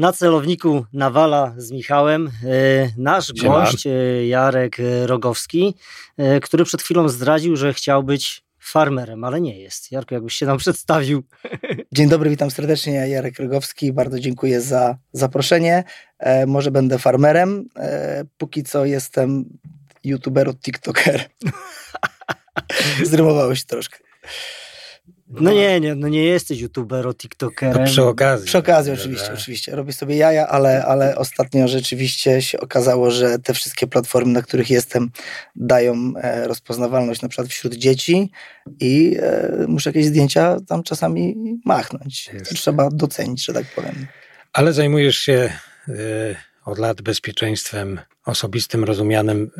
Na celowniku Nawala z Michałem e, nasz Siema. gość e, Jarek Rogowski, e, który przed chwilą zdradził, że chciał być farmerem, ale nie jest. Jarku, jakbyś się nam przedstawił. Dzień dobry, witam serdecznie. Ja Jarek Rogowski. Bardzo dziękuję za zaproszenie. E, może będę farmerem. E, póki co jestem youtuber od TikToker. Zrymowało się troszkę. No nie, nie, no nie jesteś youtubero, tiktokerem. To przy okazji. Przy okazji oczywiście, oczywiście. Robię sobie jaja, ale, ale ostatnio rzeczywiście się okazało, że te wszystkie platformy, na których jestem, dają e, rozpoznawalność na przykład wśród dzieci i e, muszę jakieś zdjęcia tam czasami machnąć. Jest. To trzeba docenić, że tak powiem. Ale zajmujesz się y, od lat bezpieczeństwem osobistym, rozumianym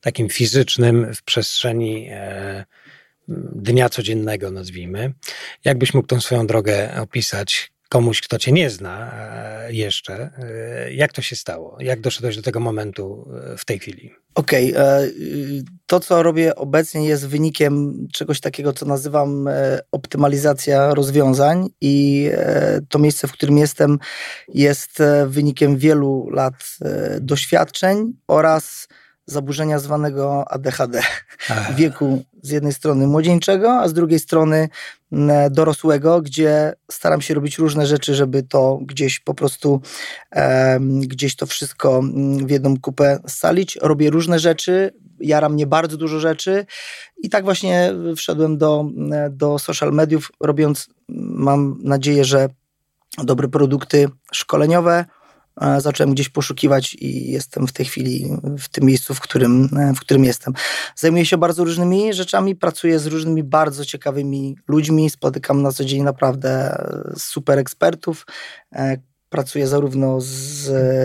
takim fizycznym w przestrzeni e, dnia codziennego, nazwijmy. Jakbyś mógł tą swoją drogę opisać komuś, kto cię nie zna e, jeszcze? E, jak to się stało? Jak doszedłeś do tego momentu e, w tej chwili? Okej, e, y, to co robię obecnie jest wynikiem czegoś takiego, co nazywam optymalizacja rozwiązań i to miejsce, w którym jestem jest wynikiem wielu lat doświadczeń oraz zaburzenia zwanego ADHD Ach, wieku z jednej strony młodzieńczego, a z drugiej strony m, dorosłego, gdzie staram się robić różne rzeczy, żeby to gdzieś po prostu em, gdzieś to wszystko mm, w jedną kupę scalić. Robię różne rzeczy, jara mnie bardzo dużo rzeczy i tak właśnie wszedłem do, do social mediów, robiąc, mam nadzieję, że dobre produkty szkoleniowe. E, Zacząłem gdzieś poszukiwać i jestem w tej chwili w tym miejscu, w którym, e, w którym jestem. Zajmuję się bardzo różnymi rzeczami, pracuję z różnymi bardzo ciekawymi ludźmi, spotykam na co dzień naprawdę e, super ekspertów. Pracuję zarówno z,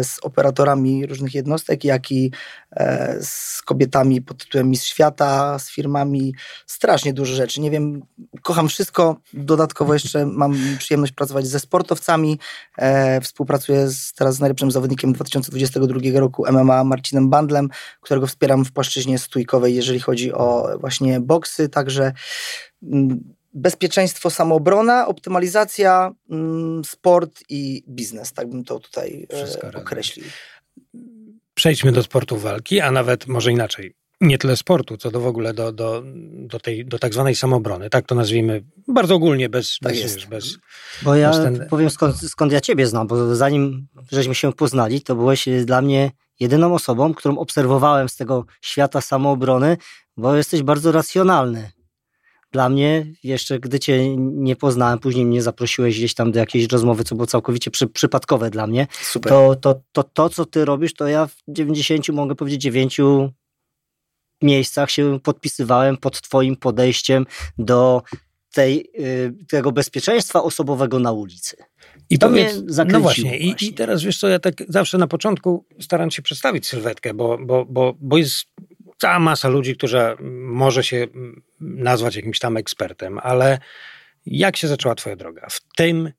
z operatorami różnych jednostek, jak i e, z kobietami pod tytułem Miss Świata, z firmami. Strasznie dużo rzeczy. Nie wiem, kocham wszystko. Dodatkowo jeszcze mam przyjemność pracować ze sportowcami. E, współpracuję z, teraz z najlepszym zawodnikiem 2022 roku MMA Marcinem Bandlem, którego wspieram w płaszczyźnie stójkowej, jeżeli chodzi o właśnie boksy. Także mm, bezpieczeństwo, samoobrona, optymalizacja, mm, sport i biznes. Tak bym to tutaj Wszystko e, razem. określił. Przejdźmy do sportu walki, a nawet może inaczej. Nie tyle sportu, co do w ogóle do, do, do, tej, do tak zwanej samobrony. Tak to nazwijmy bardzo ogólnie, bez, Tak bez, jest. bez Bo ja ten- powiem skąd, skąd ja ciebie znam, bo zanim żeśmy się poznali, to byłeś e, dla mnie jedyną osobą, którą obserwowałem z tego świata samoobrony, bo jesteś bardzo racjonalny. Dla mnie, jeszcze gdy cię nie poznałem, później mnie zaprosiłeś gdzieś tam do jakiejś rozmowy, co było całkowicie przy, przypadkowe dla mnie, Super. to, to, to, to, co ty robisz, to ja w 90, mogę powiedzieć 9 miejscach się podpisywałem pod twoim podejściem do tej, y, tego bezpieczeństwa osobowego na ulicy. I To powiedz, mnie no właśnie, i, właśnie. i teraz wiesz co, ja tak zawsze na początku staram się przedstawić sylwetkę, bo, bo, bo, bo jest cała masa ludzi, która może się nazwać jakimś tam ekspertem, ale jak się zaczęła twoja droga? W tym,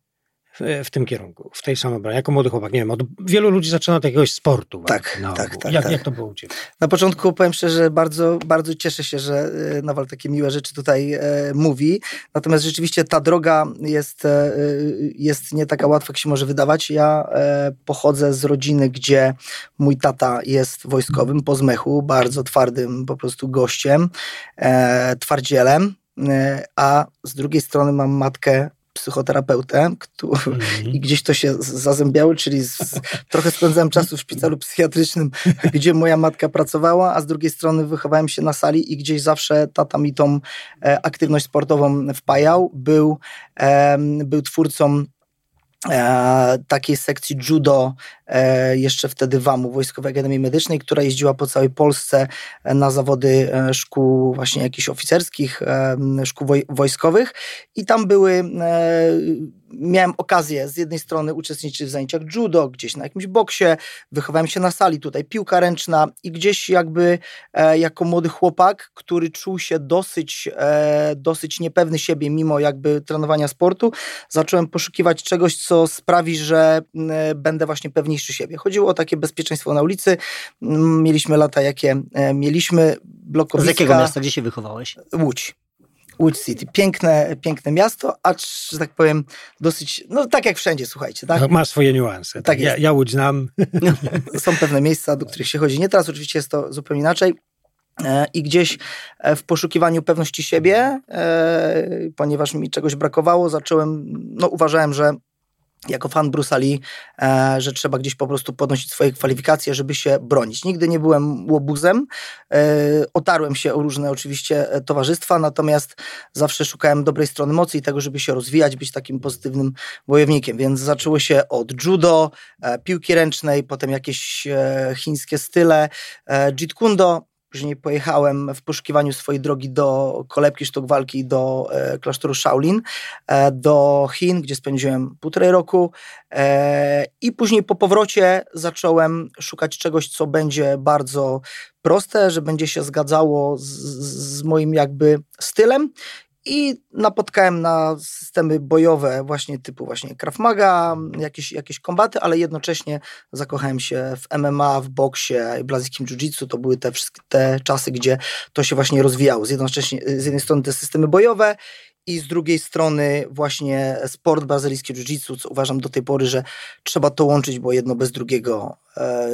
w, tym kierunku, w tej samobronie, jako młody chłopak, nie wiem, od wielu ludzi zaczyna od jakiegoś sportu. Tak, na tak, ogół. tak, jak, tak. jak to było u ciebie? Na początku powiem szczerze, bardzo, bardzo cieszę się, że y, Nawal takie miłe rzeczy tutaj e, mówi. Natomiast rzeczywiście ta droga jest, e, y, jest nie taka łatwa, jak się może wydawać. Ja e, pochodzę z rodziny, gdzie mój tata jest wojskowym po zmechu, bardzo twardym po prostu gościem, e, twardzielem, e, a z drugiej strony mam matkę psychoterapeutę, któ- Mhm. i gdzieś to się z- zazębiało, czyli z, trochę spędzałem czasu w szpitalu psychiatrycznym, gdzie moja matka pracowała, a z drugiej strony wychowałem się na sali i gdzieś zawsze tata mi tą e, aktywność sportową wpajał. Był, em, był twórcą e, takiej sekcji judo e, jeszcze wtedy WAMU, Wojskowej Akademii Medycznej, która jeździła po całej Polsce e, na zawody e, szkół właśnie jakichś oficerskich, e, szkół woj- wojskowych. I tam były, e, miałem okazję z jednej strony uczestniczyć w zajęciach judo, gdzieś na jakimś boksie, wychowałem się na sali, tutaj piłka ręczna i gdzieś jakby e, jako młody chłopak, który czuł się dosyć, e, dosyć niepewny siebie mimo jakby trenowania sportu, zacząłem poszukiwać czegoś, co sprawi, że m, będę właśnie pewniejszy siebie. Chodziło o takie bezpieczeństwo na ulicy. M, Mieliśmy lata, jakie e, mieliśmy. Z Blokowiska, jakiego miasta, gdzie się wychowałeś? Łódź. Łódź City. Piękne, piękne miasto, acz, że tak powiem, dosyć, no tak jak wszędzie, słuchajcie, tak? Ma swoje niuanse. Tak ja, jest. ja Łódź znam. Są pewne miejsca, do których się chodzi. Nie teraz oczywiście jest to zupełnie inaczej. E, I gdzieś e, w poszukiwaniu pewności siebie, e, ponieważ mi czegoś brakowało, zacząłem, no uważałem, że jako fan Bruce'a Lee, e, że trzeba gdzieś po prostu podnosić swoje kwalifikacje, żeby się bronić. Nigdy nie byłem łobuzem, e, otarłem się o różne oczywiście e, towarzystwa, natomiast zawsze szukałem dobrej strony mocy i tego, żeby się rozwijać, być takim pozytywnym wojownikiem, więc zaczęło się od judo, e, piłki ręcznej, potem jakieś chińskie style, e, jeet kundo, Później pojechałem w poszukiwaniu swojej drogi do kolebki sztuk walki do e, klasztoru Shaolin, e, do Chin, gdzie spędziłem półtorej roku. E, I później po powrocie zacząłem szukać czegoś, co będzie bardzo proste, że będzie się zgadzało z, z moim jakby stylem. I napotkałem na systemy bojowe właśnie typu właśnie Krav Maga, jakieś, jakieś kombaty, ale jednocześnie zakochałem się w MMA, w boksie i brazylijskim jiu-jitsu. To były te te czasy, gdzie to się właśnie rozwijało. Z, jednocześnie, z jednej strony te systemy bojowe i z drugiej strony właśnie sport brazylijski jiu-jitsu, co uważam do tej pory, że trzeba to łączyć, bo jedno bez drugiego e,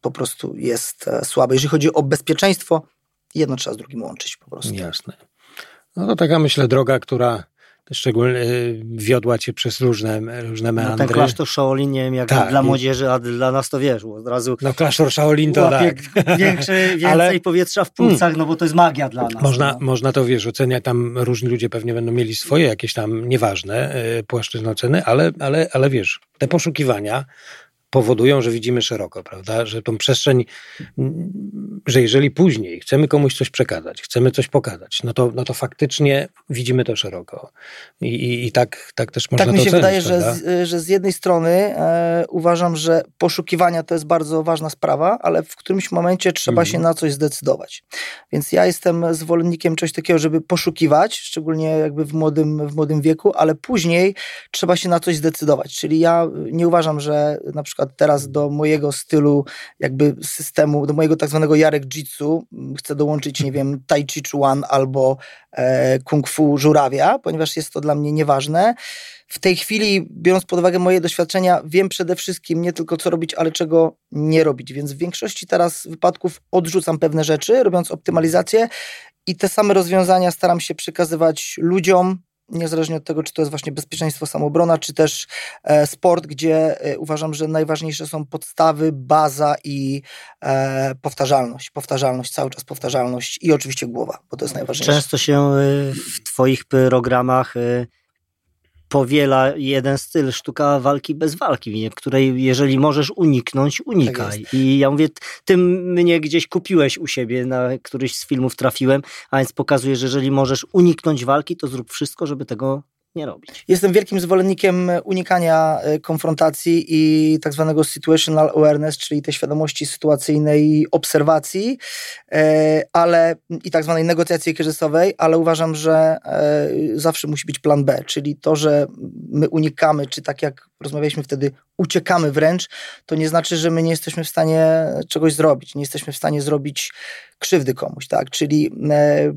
po prostu jest e, słabe. Jeżeli chodzi o bezpieczeństwo, jedno trzeba z drugim łączyć po prostu. Jasne. No to taka myślę droga, która szczególnie y, wiodła cię przez różne, różne No, meandry. ten klasztor Shaolin, nie wiem jak Tak, dla młodzieży, a dla nas to wiesz, od razu No klasztor Shaolin to tak. większy, więcej Ale- powietrza w płucach, no bo to jest magia dla nas. Można, no. można to, wiesz, oceniać, tam różni ludzie pewnie będą mieli swoje jakieś tam nieważne y, płaszczyzny oceny, ale, ale, ale wiesz, te poszukiwania powodują, że widzimy szeroko, prawda, że tą przestrzeń, że jeżeli później chcemy komuś coś przekazać, chcemy coś pokazać, no to, no to faktycznie widzimy to szeroko. I, i, i tak, tak też można tak mi to się ocenić, wydaje, że z, że z jednej strony e, uważam, że poszukiwania to jest bardzo ważna sprawa, ale w którymś momencie trzeba Mhm. się na coś zdecydować. Więc ja jestem zwolennikiem czegoś takiego, żeby poszukiwać, szczególnie jakby w młodym, w młodym wieku, ale później trzeba się na coś zdecydować. Czyli ja nie uważam, że na przykład teraz do mojego stylu jakby systemu, do mojego tak zwanego Jarek Jitsu m, chcę dołączyć, nie wiem, Tai Chi Chuan albo e, Kung Fu Żurawia, ponieważ jest to dla mnie nieważne. W tej chwili, biorąc pod uwagę moje doświadczenia, wiem przede wszystkim nie tylko co robić, ale czego nie robić. Więc w większości teraz wypadków odrzucam pewne rzeczy, robiąc optymalizację i te same rozwiązania staram się przekazywać ludziom, niezależnie od tego, czy to jest właśnie bezpieczeństwo, samoobrona, czy też e, sport, gdzie e, uważam, że najważniejsze są podstawy, baza i e, powtarzalność. Powtarzalność, cały czas powtarzalność i oczywiście głowa, bo to jest najważniejsze. Często się w twoich programach powiela jeden styl, sztuka walki bez walki, której jeżeli możesz uniknąć, unikaj. I ja mówię, ty mnie gdzieś kupiłeś u siebie, na któryś z filmów trafiłem, a więc pokazuje, że jeżeli możesz uniknąć walki, to zrób wszystko, żeby tego nie robić. Jestem wielkim zwolennikiem unikania e, konfrontacji i tak zwanego situational awareness, czyli tej świadomości sytuacyjnej obserwacji, e, ale i tak zwanej negocjacji kryzysowej, ale uważam, że e, zawsze musi być plan B, czyli to, że my unikamy, czy tak jak rozmawialiśmy wtedy, uciekamy wręcz, to nie znaczy, że my nie jesteśmy w stanie czegoś zrobić, nie jesteśmy w stanie zrobić krzywdy komuś, tak? Czyli e,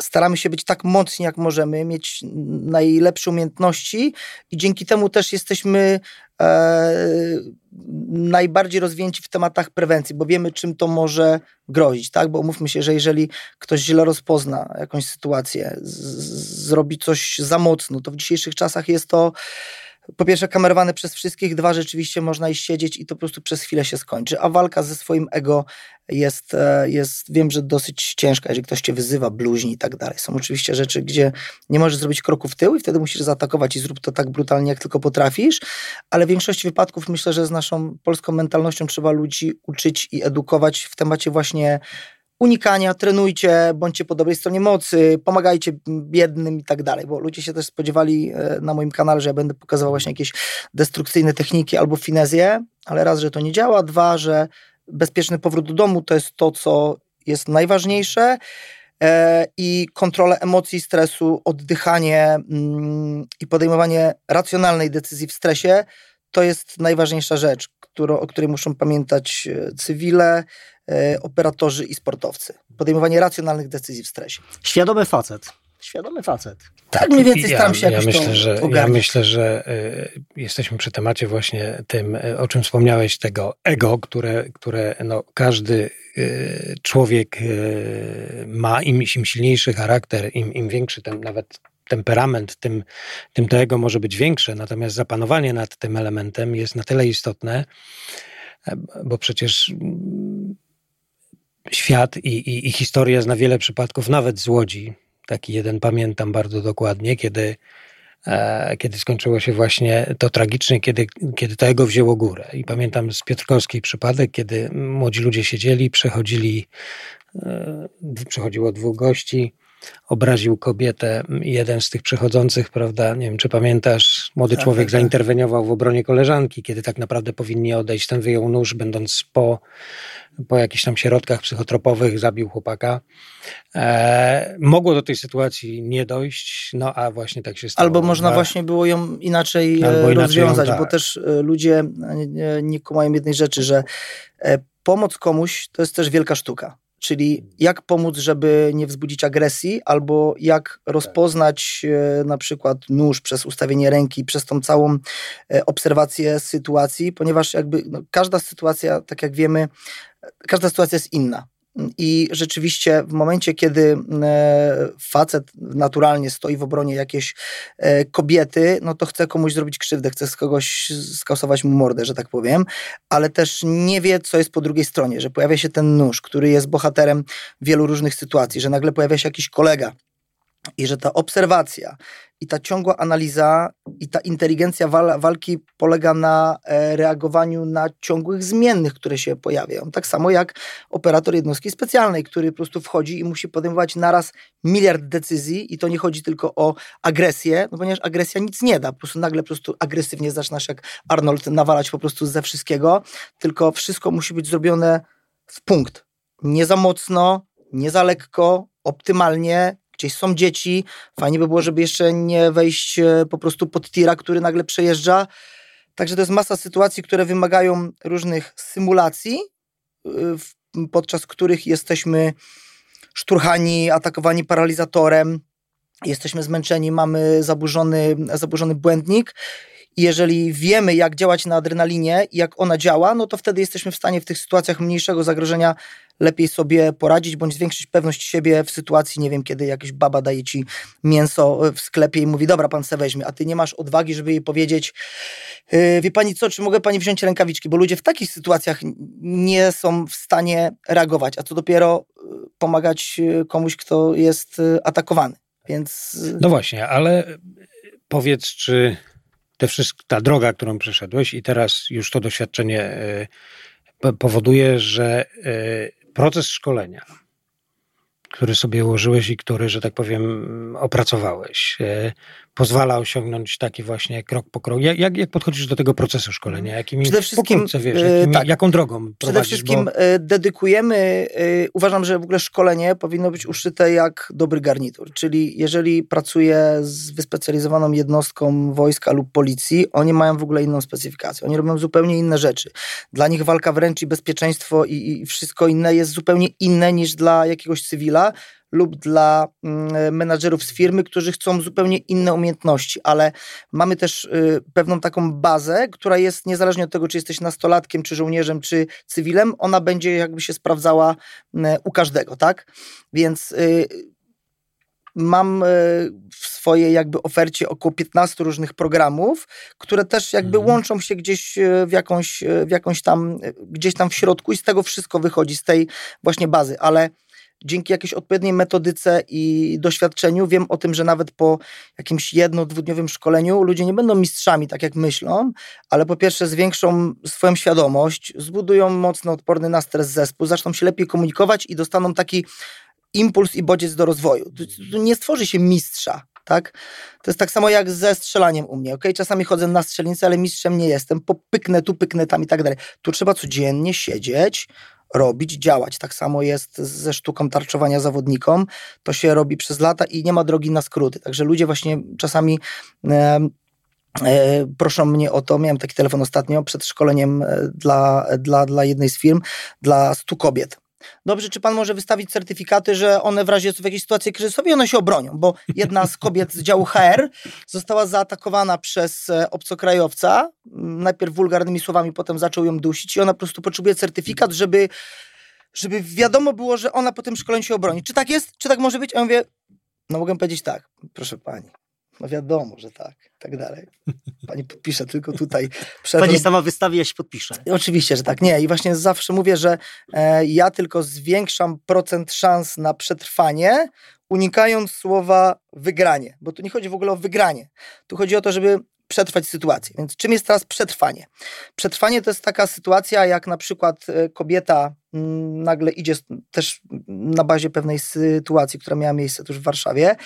staramy się być tak mocni, jak możemy, mieć najlepsze umiejętności i dzięki temu też jesteśmy e, najbardziej rozwinięci w tematach prewencji, bo wiemy, czym to może grozić, tak? Bo umówmy się, że jeżeli ktoś źle rozpozna jakąś sytuację, z, z, zrobi coś za mocno, to w dzisiejszych czasach jest to po pierwsze kamerowane przez wszystkich, dwa rzeczywiście można iść siedzieć i to po prostu przez chwilę się skończy, a walka ze swoim ego jest, e, jest wiem, że dosyć ciężka, jeżeli ktoś cię wyzywa, bluźni i tak dalej. Są oczywiście rzeczy, gdzie nie możesz zrobić kroku w tył i wtedy musisz zaatakować i zrób to tak brutalnie, jak tylko potrafisz, ale w większości wypadków myślę, że z naszą polską mentalnością trzeba ludzi uczyć i edukować w temacie właśnie unikania, trenujcie, bądźcie po dobrej stronie mocy, pomagajcie biednym i tak dalej, bo ludzie się też spodziewali e, na moim kanale, że ja będę pokazywał właśnie jakieś destrukcyjne techniki albo finezję, ale raz, że to nie działa, dwa, że bezpieczny powrót do domu to jest to, co jest najważniejsze e, i kontrola emocji, stresu, oddychanie mm, i podejmowanie racjonalnej decyzji w stresie to jest najważniejsza rzecz, o której muszą pamiętać e, cywile, operatorzy i sportowcy. Podejmowanie racjonalnych decyzji w stresie. Świadomy facet. świadomy facet. Tak, mniej więcej staram się ja, jakoś myślę, to że, Ja myślę, że y, jesteśmy przy temacie właśnie tym, y, o czym wspomniałeś, tego ego, które, które no, każdy y, człowiek y, ma. Im, Im silniejszy charakter, im, im większy ten nawet temperament, tym, tym to ego może być większe. Natomiast zapanowanie nad tym elementem jest na tyle istotne, e, bo przecież świat i, i, i historia zna wiele przypadków, nawet z Łodzi. Taki jeden pamiętam bardzo dokładnie, kiedy, e, kiedy skończyło się właśnie to tragicznie, kiedy, kiedy to ego wzięło górę. I pamiętam z Piotrkowskiej przypadek, kiedy młodzi ludzie siedzieli, przechodzili, e, przechodziło dwóch gości, obraził kobietę. Jeden z tych przechodzących, prawda, nie wiem, czy pamiętasz, młody Tak, człowiek tak, tak. zainterweniował w obronie koleżanki, kiedy tak naprawdę powinni odejść. Ten wyjął nóż, będąc po, po jakichś tam środkach psychotropowych, zabił chłopaka. E, mogło do tej sytuacji nie dojść, no a właśnie tak się stało. Albo można Dwa- właśnie było ją inaczej, e, inaczej ją, rozwiązać, tak. bo też e, ludzie e, nie- nie kumają jednej rzeczy, że pomoc komuś to jest też wielka sztuka. Czyli jak pomóc, żeby nie wzbudzić agresji, albo jak rozpoznać e, na przykład nóż przez ustawienie ręki, przez tą całą e, obserwację sytuacji, ponieważ jakby no, każda sytuacja, tak jak wiemy, każda sytuacja jest inna. I rzeczywiście w momencie, kiedy e, facet naturalnie stoi w obronie jakiejś e, kobiety, no to chce komuś zrobić krzywdę, chce z kogoś skasować mu mordę, że tak powiem, ale też nie wie, co jest po drugiej stronie, że pojawia się ten nóż, który jest bohaterem wielu różnych sytuacji, że nagle pojawia się jakiś kolega i że ta obserwacja i ta ciągła analiza i ta inteligencja wal, walki polega na e, reagowaniu na ciągłych zmiennych, które się pojawiają. Tak samo jak operator jednostki specjalnej, który po prostu wchodzi i musi podejmować naraz miliard decyzji i to nie chodzi tylko o agresję, no ponieważ agresja nic nie da. Po prostu nagle po prostu agresywnie zaczynasz jak Arnold nawalać po prostu ze wszystkiego, tylko wszystko musi być zrobione w punkt. Nie za mocno, nie za lekko, optymalnie. Gdzieś są dzieci. Fajnie by było, żeby jeszcze nie wejść e, po prostu pod tira, który nagle przejeżdża. Także to jest masa sytuacji, które wymagają różnych symulacji, w- podczas których jesteśmy szturchani, atakowani paralizatorem, jesteśmy zmęczeni, mamy zaburzony, zaburzony błędnik. Jeżeli wiemy, jak działać na adrenalinie i jak ona działa, no to wtedy jesteśmy w stanie w tych sytuacjach mniejszego zagrożenia lepiej sobie poradzić, bądź zwiększyć pewność siebie w sytuacji, nie wiem, kiedy jakaś baba daje ci mięso w sklepie i mówi, dobra, pan se weźmie, a ty nie masz odwagi, żeby jej powiedzieć, yy, wie pani co, czy mogę pani wziąć rękawiczki, bo ludzie w takich sytuacjach nie są w stanie reagować, a co dopiero yy, pomagać yy, komuś, kto jest atakowany. Więc No właśnie, ale powiedz, czy te wszystko, ta droga, którą przeszedłeś i teraz już to doświadczenie e, po- powoduje, że e, proces szkolenia, który sobie ułożyłeś i który, że tak powiem, opracowałeś, e, pozwala osiągnąć taki właśnie krok po kroku. Jak, jak, podchodzisz do tego procesu szkolenia? Jakimi, Przede wszystkim, pokrótce, wiesz, e, jakimi, tak. jaką drogą Przede prowadzisz? wszystkim bo, e, dedykujemy, e, uważam, że w ogóle szkolenie powinno być uszyte jak dobry garnitur, czyli jeżeli pracuję z wyspecjalizowaną jednostką wojska lub policji, oni mają w ogóle inną specyfikację, oni robią zupełnie inne rzeczy. Dla nich walka wręcz i bezpieczeństwo i, i wszystko inne jest zupełnie inne niż dla jakiegoś cywila, lub dla mm, menadżerów z firmy, którzy chcą zupełnie inne umiejętności, ale mamy też y, pewną taką bazę, która jest niezależnie od tego, czy jesteś nastolatkiem, czy żołnierzem, czy cywilem, ona będzie jakby się sprawdzała y, u każdego, tak? Więc y, mam y, w swojej jakby ofercie około 15 różnych programów, które też jakby Mhm. łączą się gdzieś w jakąś, w jakąś tam, gdzieś tam w środku i z tego wszystko wychodzi, z tej właśnie bazy, ale dzięki jakiejś odpowiedniej metodyce i doświadczeniu wiem o tym, że nawet po jakimś jedno, dwudniowym szkoleniu ludzie nie będą mistrzami, tak jak myślą, ale po pierwsze zwiększą swoją świadomość, zbudują mocno odporny na stres zespół, zaczną się lepiej komunikować i dostaną taki impuls i bodziec do rozwoju. Tu, nie stworzy się mistrza, tak? To jest tak samo jak ze strzelaniem u mnie, ok? Czasami chodzę na strzelnicę, ale mistrzem nie jestem, popyknę tu, pyknę tam i tak dalej. Tu trzeba codziennie siedzieć, robić, działać. Tak samo jest ze sztuką tarczowania zawodnikom. To się robi przez lata i nie ma drogi na skróty. Także ludzie właśnie czasami e, proszą mnie o to. Miałem taki telefon ostatnio przed szkoleniem e, dla, dla, dla jednej z firm, dla stu kobiet. Dobrze, czy pan może wystawić certyfikaty, że one w razie w jakiejś sytuacji kryzysowej, one się obronią, bo jedna z kobiet z działu HR została zaatakowana przez e, obcokrajowca, m, najpierw wulgarnymi słowami, potem zaczął ją dusić i ona po prostu potrzebuje certyfikat, żeby, żeby wiadomo było, że ona po tym szkoleniu się obroni. Czy tak jest? Czy tak może być? A ja mówię, no mogę powiedzieć tak, proszę pani. No wiadomo, że tak, tak dalej. Pani podpisze tylko tutaj przed Pani sama wystawi, ja się podpiszę. Oczywiście, że tak. Nie, i właśnie zawsze mówię, że e, ja tylko zwiększam procent szans na przetrwanie, unikając słowa wygranie, bo tu nie chodzi w ogóle o wygranie. Tu chodzi o to, żeby przetrwać sytuację. Więc czym jest teraz przetrwanie? Przetrwanie to jest taka sytuacja, jak na przykład e, kobieta mm, nagle idzie też na bazie pewnej sytuacji, która miała miejsce tuż w Warszawie.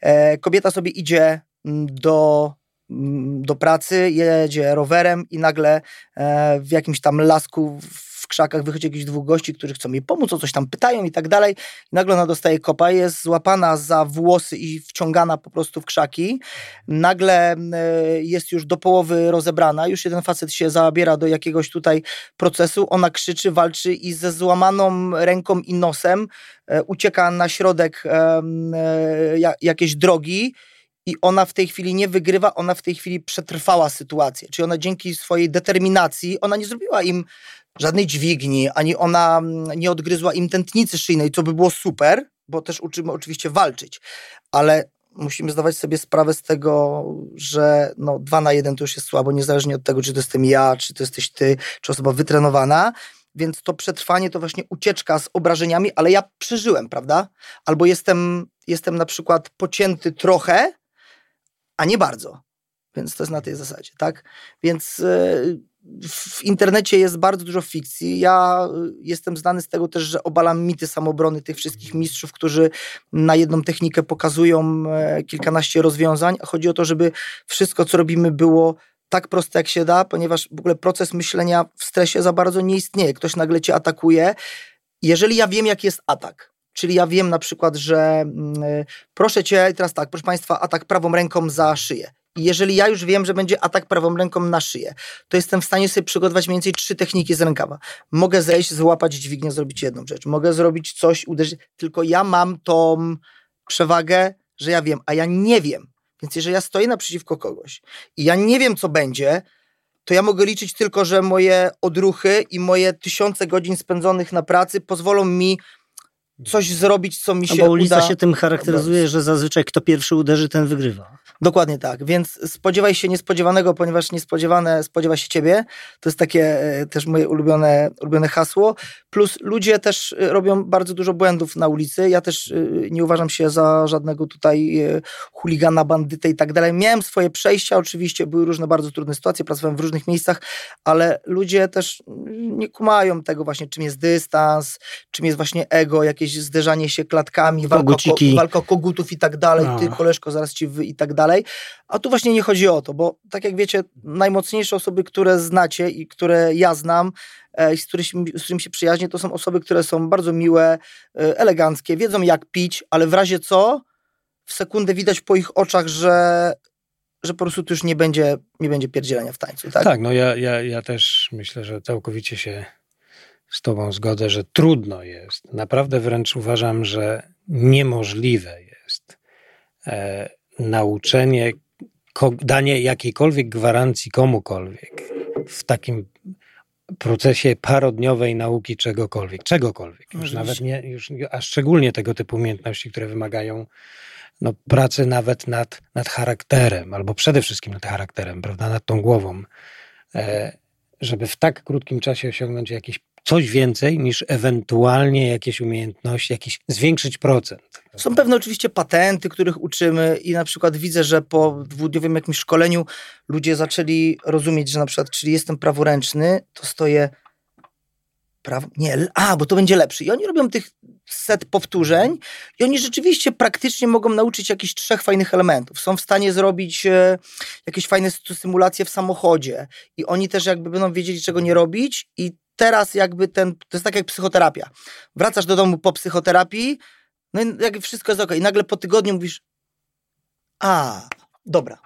E, kobieta sobie idzie mm, do, mm, do pracy, jedzie rowerem i nagle e, w jakimś tam lasku w krzakach wychodzi jakichś dwóch gości, którzy chcą jej pomóc, o coś tam pytają i tak dalej. Nagle ona dostaje kopa, jest złapana za włosy i wciągana po prostu w krzaki. Nagle e, jest już do połowy rozebrana, już jeden facet się zabiera do jakiegoś tutaj procesu, ona krzyczy, walczy i ze złamaną ręką i nosem e, ucieka na środek e, ja- jakiejś drogi i ona w tej chwili nie wygrywa, ona w tej chwili przetrwała sytuację. Czyli ona dzięki swojej determinacji, ona nie zrobiła im żadnej dźwigni, ani ona mm, nie odgryzła im tętnicy szyjnej, co by było super, bo też uczymy oczywiście walczyć, ale musimy zdawać sobie sprawę z tego, że no, dwa na jeden to już jest słabo, niezależnie od tego, czy to jestem ja, czy to jesteś ty, czy osoba wytrenowana, więc to przetrwanie to właśnie ucieczka z obrażeniami, ale ja przeżyłem, prawda? Albo jestem, jestem na przykład pocięty trochę, a nie bardzo. Więc to jest na tej zasadzie, tak? Więc e, w internecie jest bardzo dużo fikcji. Ja e, jestem znany z tego też, że obalam mity samobrony tych wszystkich mistrzów, którzy na jedną technikę pokazują e, kilkanaście rozwiązań. Chodzi o to, żeby wszystko, co robimy, było tak proste, jak się da, ponieważ w ogóle proces myślenia w stresie za bardzo nie istnieje. Ktoś nagle cię atakuje. Jeżeli ja wiem, jaki jest atak, Czyli ja wiem na przykład, że mm, y, proszę cię, teraz tak, proszę państwa, atak prawą ręką za szyję. Jeżeli ja już wiem, że będzie atak prawą ręką na szyję, to jestem w stanie sobie przygotować mniej więcej trzy techniki z rękawa. Mogę zejść, złapać dźwignię, zrobić jedną rzecz. Mogę zrobić coś, uderzyć, tylko ja mam tą przewagę, że ja wiem, a ja nie wiem. Więc jeżeli ja stoję naprzeciwko kogoś i ja nie wiem, co będzie, to ja mogę liczyć tylko, że moje odruchy i moje tysiące godzin spędzonych na pracy pozwolą mi coś zrobić, co mi No się bo ulica uda. się tym charakteryzuje, że zazwyczaj kto pierwszy uderzy, ten wygrywa. Dokładnie tak, więc spodziewaj się niespodziewanego, ponieważ niespodziewane spodziewa się ciebie. To jest takie e, też moje ulubione, ulubione hasło. Plus ludzie też e, robią bardzo dużo błędów na ulicy. Ja też e, nie uważam się za żadnego tutaj chuligana, bandytę i tak dalej. Miałem swoje przejścia, oczywiście były różne bardzo trudne sytuacje, pracowałem w różnych miejscach, ale ludzie też nie kumają tego właśnie, czym jest dystans, czym jest właśnie ego, jakieś zderzanie się klatkami, walka, ko- walka kogutów i tak dalej, No. ty koleżko, zaraz ci wy i tak dalej. A tu właśnie nie chodzi o to, bo tak jak wiecie, najmocniejsze osoby, które znacie i które ja znam, e, i z, którymi, z którymi się przyjaźnię, to są osoby, które są bardzo miłe, e, eleganckie, wiedzą jak pić, ale w razie co, w sekundę widać po ich oczach, że, że po prostu tu już nie będzie, nie będzie pierdzielenia w tańcu. Tak? Tak, no ja, ja, ja też myślę, że całkowicie się z Tobą zgodzę, że trudno jest. Naprawdę wręcz uważam, że niemożliwe jest e, nauczenie, danie jakiejkolwiek gwarancji komukolwiek w takim procesie parodniowej nauki czegokolwiek, czegokolwiek. Już nawet nie, już, a szczególnie tego typu umiejętności, które wymagają no, pracy nawet nad, nad charakterem, albo przede wszystkim nad charakterem, prawda, nad tą głową, e, żeby w tak krótkim czasie osiągnąć jakieś coś więcej niż ewentualnie jakieś umiejętności, jakiś zwiększyć procent. Są pewne oczywiście patenty, których uczymy i na przykład widzę, że po dwudniowym jakimś szkoleniu ludzie zaczęli rozumieć, że na przykład, czyli jestem praworęczny, to stoję prawo, nie, a, bo to będzie lepszy. I oni robią tych set powtórzeń i oni rzeczywiście praktycznie mogą nauczyć jakichś trzech fajnych elementów. Są w stanie zrobić e, jakieś fajne sy- symulacje w samochodzie i oni też jakby będą wiedzieli, czego nie robić i teraz jakby ten, to jest tak jak psychoterapia. Wracasz do domu po psychoterapii, no i jak wszystko jest ok. I nagle po tygodniu mówisz, a, dobra,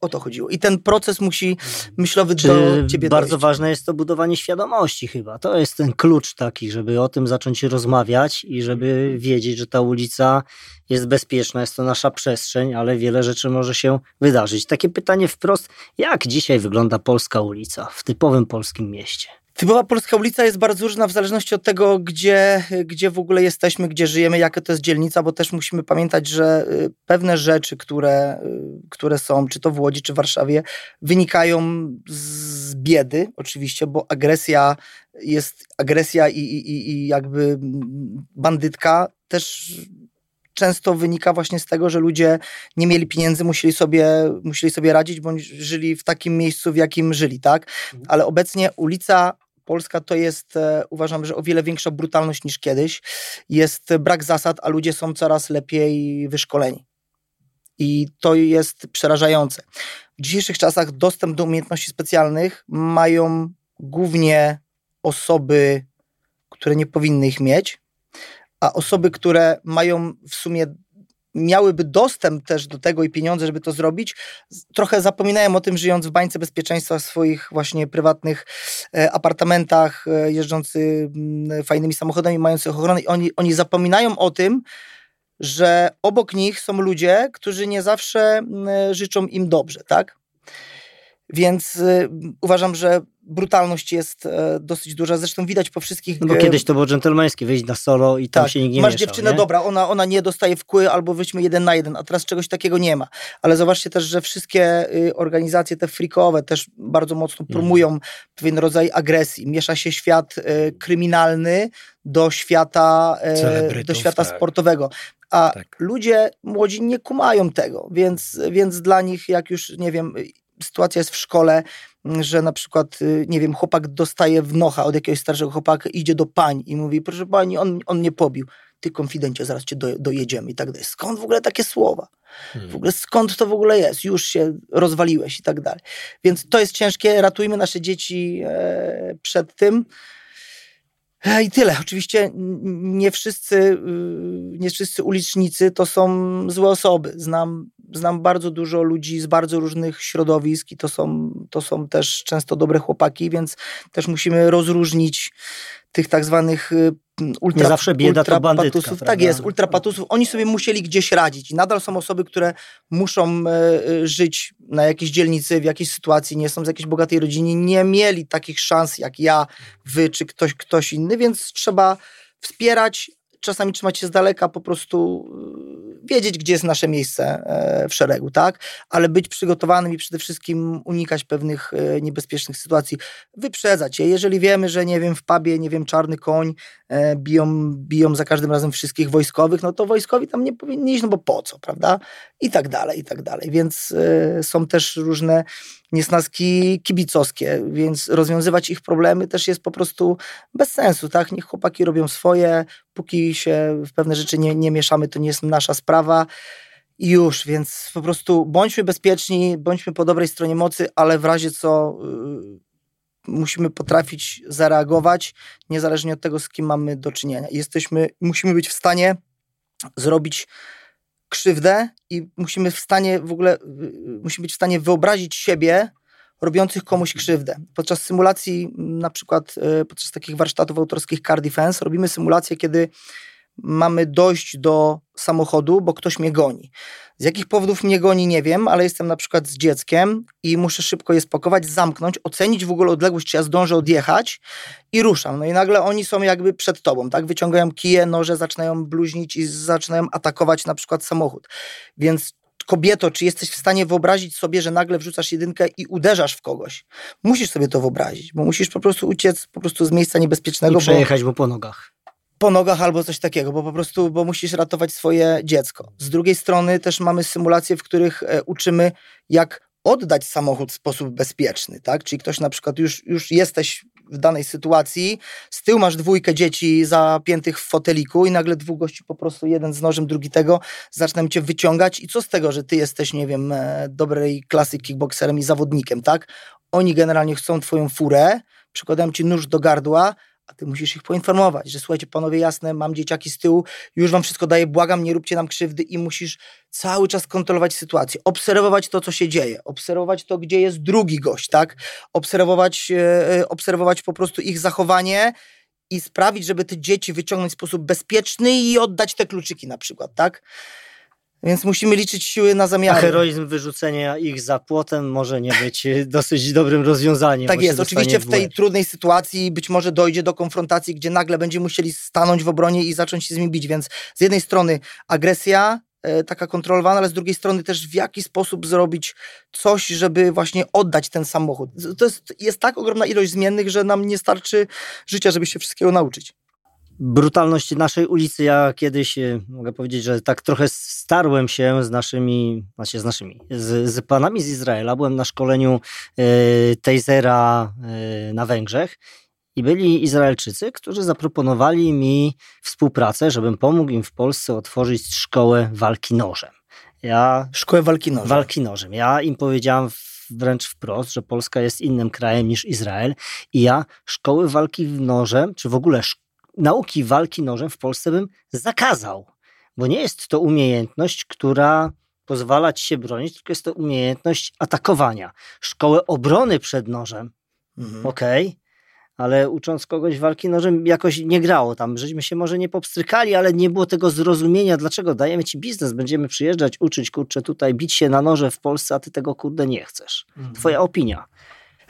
O to chodziło. I ten proces musi myślowy Czy do ciebie bardzo dojść. ważne jest to budowanie świadomości chyba. To jest ten klucz taki, żeby o tym zacząć rozmawiać i żeby wiedzieć, że ta ulica jest bezpieczna, jest to nasza przestrzeń, ale wiele rzeczy może się wydarzyć. Takie pytanie wprost, jak dzisiaj wygląda polska ulica w typowym polskim mieście? Typowa polska ulica jest bardzo różna w zależności od tego, gdzie, gdzie w ogóle jesteśmy, gdzie żyjemy, jaka to jest dzielnica, bo też musimy pamiętać, że y, pewne rzeczy, które, y, które są, czy to w Łodzi, czy w Warszawie, wynikają z biedy, oczywiście, bo agresja jest agresja i, i, i jakby bandytka też często wynika właśnie z tego, że ludzie nie mieli pieniędzy, musieli sobie, musieli sobie radzić, bądź żyli w takim miejscu, w jakim żyli, tak? Ale obecnie ulica Polska to jest, e, uważam, że o wiele większa brutalność niż kiedyś. Jest brak zasad, a ludzie są coraz lepiej wyszkoleni. I to jest przerażające. W dzisiejszych czasach dostęp do umiejętności specjalnych mają głównie osoby, które nie powinny ich mieć, a osoby, które mają w sumie miałyby dostęp też do tego i pieniądze, żeby to zrobić, trochę zapominają o tym, żyjąc w bańce bezpieczeństwa w swoich właśnie prywatnych e, apartamentach, e, jeżdżący mm, fajnymi samochodami, mających ochronę. I oni, oni zapominają o tym, że obok nich są ludzie, którzy nie zawsze mm, życzą im dobrze, tak? Więc y, uważam, że brutalność jest e, dosyć duża. Zresztą widać po wszystkich. No bo e, kiedyś to było dżentelmeńskie, wyjść na solo i tam tak, się nikt nie masz mieszał, dziewczynę, nie? dobra, ona, ona nie dostaje wkły, albo wyjdźmy jeden na jeden, a teraz czegoś takiego nie ma. Ale zobaczcie też, że wszystkie y, organizacje te freakowe też bardzo mocno Mhm. promują pewien rodzaj agresji. Miesza się świat y, kryminalny do świata, y, do świata tak. sportowego. A Tak. ludzie młodzi nie kumają tego, więc, więc dla nich, jak już, nie wiem, y, sytuacja jest w szkole, m, że na przykład, y, nie wiem, chłopak dostaje w nocha od jakiegoś starszego chłopaka, idzie do pań i mówi, proszę pani, on, on mnie pobił. Ty konfidencie, zaraz cię do, dojedziemy i tak dalej. Skąd w ogóle takie słowa? Hmm. W ogóle skąd to w ogóle jest? Już się rozwaliłeś i tak dalej. Więc to jest ciężkie. Ratujmy nasze dzieci e, przed tym. E, I tyle. Oczywiście nie wszyscy, y, nie wszyscy ulicznicy to są złe osoby. Znam, znam bardzo dużo ludzi z bardzo różnych środowisk i to są, to są też często dobre chłopaki, więc też musimy rozróżnić tych tak zwanych y, ultra, Nie zawsze bieda to bandytka, ultrapatusów. Tak prawda? jest, ultrapatusów. Oni sobie musieli gdzieś radzić. I nadal są osoby, które muszą e, e, żyć na jakiejś dzielnicy, w jakiejś sytuacji, nie są z jakiejś bogatej rodziny, nie mieli takich szans jak ja, wy czy ktoś, ktoś inny, więc trzeba wspierać, czasami trzymać się z daleka, po prostu wiedzieć, gdzie jest nasze miejsce e, w szeregu, tak? Ale być przygotowanym i przede wszystkim unikać pewnych e, niebezpiecznych sytuacji, wyprzedzać je. Jeżeli wiemy, że nie wiem, w pubie, nie wiem, czarny koń e, biją, biją za każdym razem wszystkich wojskowych, no to wojskowi tam nie powinni iść, no bo po co, prawda? I tak dalej, i tak dalej. Więc są też różne niesnaski kibicowskie, więc rozwiązywać ich problemy też jest po prostu bez sensu, tak? Niech chłopaki robią swoje, póki się w pewne rzeczy nie, nie mieszamy, to nie jest nasza sprawa. I już, więc po prostu bądźmy bezpieczni, bądźmy po dobrej stronie mocy, ale w razie co y, musimy potrafić zareagować, niezależnie od tego, z kim mamy do czynienia. Jesteśmy, musimy być w stanie zrobić krzywdę i musimy w stanie w ogóle, y, musimy być w stanie wyobrazić siebie robiących komuś krzywdę. Podczas symulacji, na przykład y, podczas takich warsztatów autorskich Car Defense, robimy symulację, kiedy mamy dojść do samochodu, bo ktoś mnie goni. Z jakich powodów mnie goni, nie wiem, ale jestem na przykład z dzieckiem i muszę szybko je spakować, zamknąć, ocenić w ogóle odległość, czy ja zdążę odjechać i ruszam. No i nagle oni są jakby przed tobą, tak? Wyciągają kije, noże, zaczynają bluźnić i zaczynają atakować na przykład samochód. Więc kobieto, czy jesteś w stanie wyobrazić sobie, że nagle wrzucasz jedynkę i uderzasz w kogoś? Musisz sobie to wyobrazić, bo musisz po prostu uciec po prostu z miejsca I niebezpiecznego, bo przejechać mu po nogach. po nogach albo coś takiego, bo po prostu, bo musisz ratować swoje dziecko. Z drugiej strony też mamy symulacje, w których e, uczymy, jak oddać samochód w sposób bezpieczny, tak? Czyli ktoś na przykład już, już jesteś w danej sytuacji, z tyłu masz dwójkę dzieci zapiętych w foteliku i nagle dwóch gości po prostu, jeden z nożem, drugi tego, zaczną cię wyciągać i co z tego, że ty jesteś, nie wiem, e, dobrej klasy kickboxerem i zawodnikiem, tak? Oni generalnie chcą twoją furę, przykładają ci nóż do gardła, a ty musisz ich poinformować, że słuchajcie, panowie, jasne, mam dzieciaki z tyłu, już wam wszystko daję, błagam, nie róbcie nam krzywdy i musisz cały czas kontrolować sytuację, obserwować to, co się dzieje, obserwować to, gdzie jest drugi gość, tak? Obserwować, e, obserwować po prostu ich zachowanie i sprawić, żeby te dzieci wyciągnąć w sposób bezpieczny i oddać te kluczyki na przykład, tak? Więc musimy liczyć siły na A zamiary. heroizm wyrzucenia ich za płotem może nie być dosyć dobrym rozwiązaniem. Tak jest, oczywiście w tej trudnej sytuacji być może dojdzie do konfrontacji, gdzie nagle będziemy musieli stanąć w obronie i zacząć się z nimi bić, więc z jednej strony agresja e, taka kontrolowana, ale z drugiej strony też w jaki sposób zrobić coś, żeby właśnie oddać ten samochód. To jest, jest tak ogromna ilość zmiennych, że nam nie starczy życia, żeby się wszystkiego nauczyć. Brutalność naszej ulicy. Ja kiedyś e, mogę powiedzieć, że tak trochę starłem się z naszymi, znaczy z naszymi, z, z panami z Izraela. Byłem na szkoleniu e, Tejzera e, na Węgrzech i byli Izraelczycy, którzy zaproponowali mi współpracę, żebym pomógł im w Polsce otworzyć szkołę walki nożem. Ja Szkołę walki nożem. walki nożem. Ja im powiedziałam wręcz wprost, że Polska jest innym krajem niż Izrael i ja szkoły walki nożem, czy w ogóle szk- nauki walki nożem w Polsce bym zakazał, bo nie jest to umiejętność, która pozwala ci się bronić, tylko jest to umiejętność atakowania. Szkołę obrony przed nożem, Mhm. okej, ale ucząc kogoś walki nożem jakoś nie grało tam. Żeśmy się może nie popstrykali, ale nie było tego zrozumienia, dlaczego dajemy ci biznes, będziemy przyjeżdżać, uczyć, kurczę, tutaj bić się na noże w Polsce, a ty tego kurde nie chcesz. Mhm. Twoja opinia.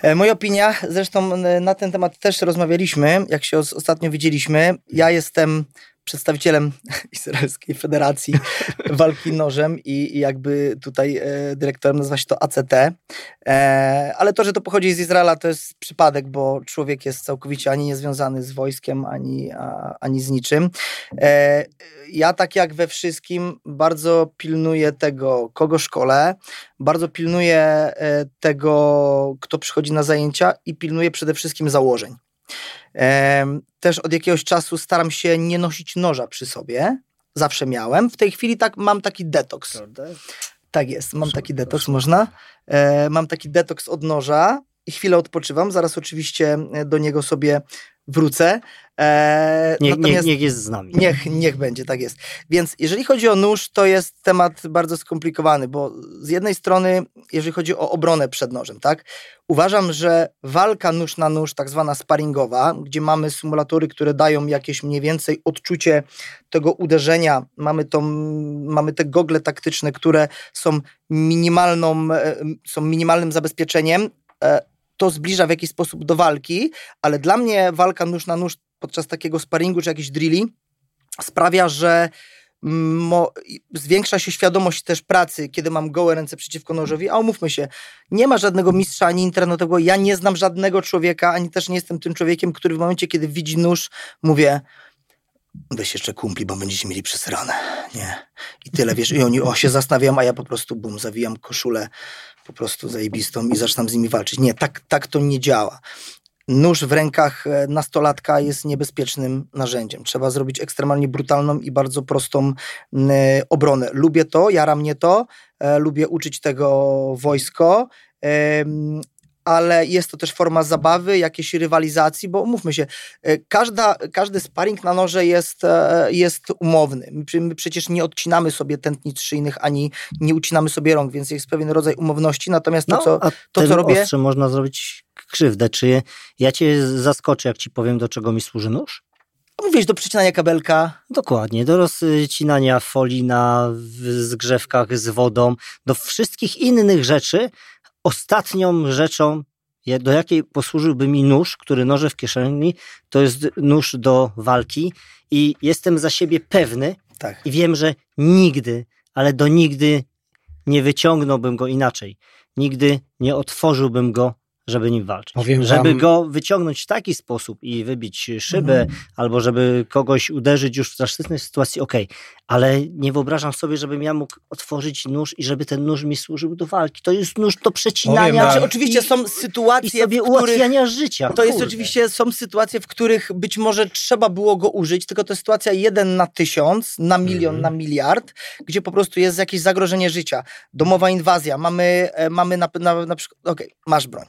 E, Moja opinia, zresztą e, na ten temat też rozmawialiśmy, jak się os- ostatnio widzieliśmy. Ja jestem przedstawicielem Izraelskiej Federacji Walki Nożem i, i jakby tutaj e, dyrektorem nazywa się to ACT. E, ale to, że to pochodzi z Izraela, to jest przypadek, bo człowiek jest całkowicie ani niezwiązany z wojskiem, ani, a, ani z niczym. E, ja tak jak we wszystkim bardzo pilnuję tego, kogo szkole, bardzo pilnuję e, tego, kto przychodzi na zajęcia i pilnuję przede wszystkim założeń. Też od jakiegoś czasu staram się nie nosić noża przy sobie. Zawsze miałem. W tej chwili tak mam taki detoks. Tak jest, mam taki detoks, można. E, mam taki detoks od noża i chwilę odpoczywam. Zaraz oczywiście e, do niego sobie wrócę. E, Nie, nie, natomiast- niech jest z nami. Niech, niech będzie, tak jest. Więc jeżeli chodzi o nóż, to jest temat bardzo skomplikowany, bo z jednej strony, jeżeli chodzi o obronę przed nożem, tak, uważam, że walka nóż na nóż, tak zwana sparingowa, gdzie mamy symulatory, które dają jakieś mniej więcej odczucie tego uderzenia, mamy, tą, mamy te gogle taktyczne, które są minimalną, e, są minimalnym zabezpieczeniem, e, to zbliża w jakiś sposób do walki, ale dla mnie walka nóż na nóż podczas takiego sparingu czy jakichś drilli sprawia, że mo, zwiększa się świadomość też pracy, kiedy mam gołe ręce przeciwko nożowi, a umówmy się, nie ma żadnego mistrza ani internetowego, ja nie znam żadnego człowieka, ani też nie jestem tym człowiekiem, który w momencie, kiedy widzi nóż, mówię weź jeszcze kumpli, bo będziecie mieli przesrane, nie. I tyle, wiesz, i oni o, się zastanawiają, a ja po prostu, bum, zawijam koszulę po prostu zajebistą i zaczynam z nimi walczyć. Nie, tak, tak to nie działa nóż w rękach e, nastolatka jest niebezpiecznym narzędziem. Trzeba zrobić ekstremalnie brutalną i bardzo prostą obronę. Lubię to, jara mnie to, e, lubię uczyć tego wojsko, ale jest to też forma zabawy, jakiejś rywalizacji, bo umówmy się, e, każda, każdy sparring na noże jest, e, jest umowny. My, my przecież nie odcinamy sobie tętnic szyjnych, ani nie ucinamy sobie rąk, więc jest pewien rodzaj umowności, natomiast to, No, co a to, co robię- ostrzem można zrobić krzywdę. Czy ja cię zaskoczę, jak ci powiem, do czego mi służy nóż? mówisz do przecinania kabelka, Dokładnie, do rozcinania folii na zgrzewkach z wodą, do wszystkich innych rzeczy. Ostatnią rzeczą, do jakiej posłużyłby mi nóż, który noże w kieszeni, to jest nóż do walki i jestem za siebie pewny tak. i wiem, że nigdy, ale do nigdy nie wyciągnąłbym go inaczej. Nigdy nie otworzyłbym go, żeby nim walczyć. Powiem żeby wam- go wyciągnąć w taki sposób i wybić szybę, Mhm. albo żeby kogoś uderzyć już w zaszczytnej sytuacji, okej, ale nie wyobrażam sobie, żebym ja mógł otworzyć nóż i żeby ten nóż mi służył do walki. To jest nóż do przecinania. wam- Znaczy, oczywiście i, są i sytuacje, sobie w których... ułatwiania życia. To jest Kurde. oczywiście, są sytuacje, w których być może trzeba było go użyć, tylko to jest sytuacja jeden na tysiąc, na milion, Mhm. na miliard, gdzie po prostu jest jakieś zagrożenie życia. Domowa inwazja, mamy, e, mamy na, na, na przykład, okej, masz broń.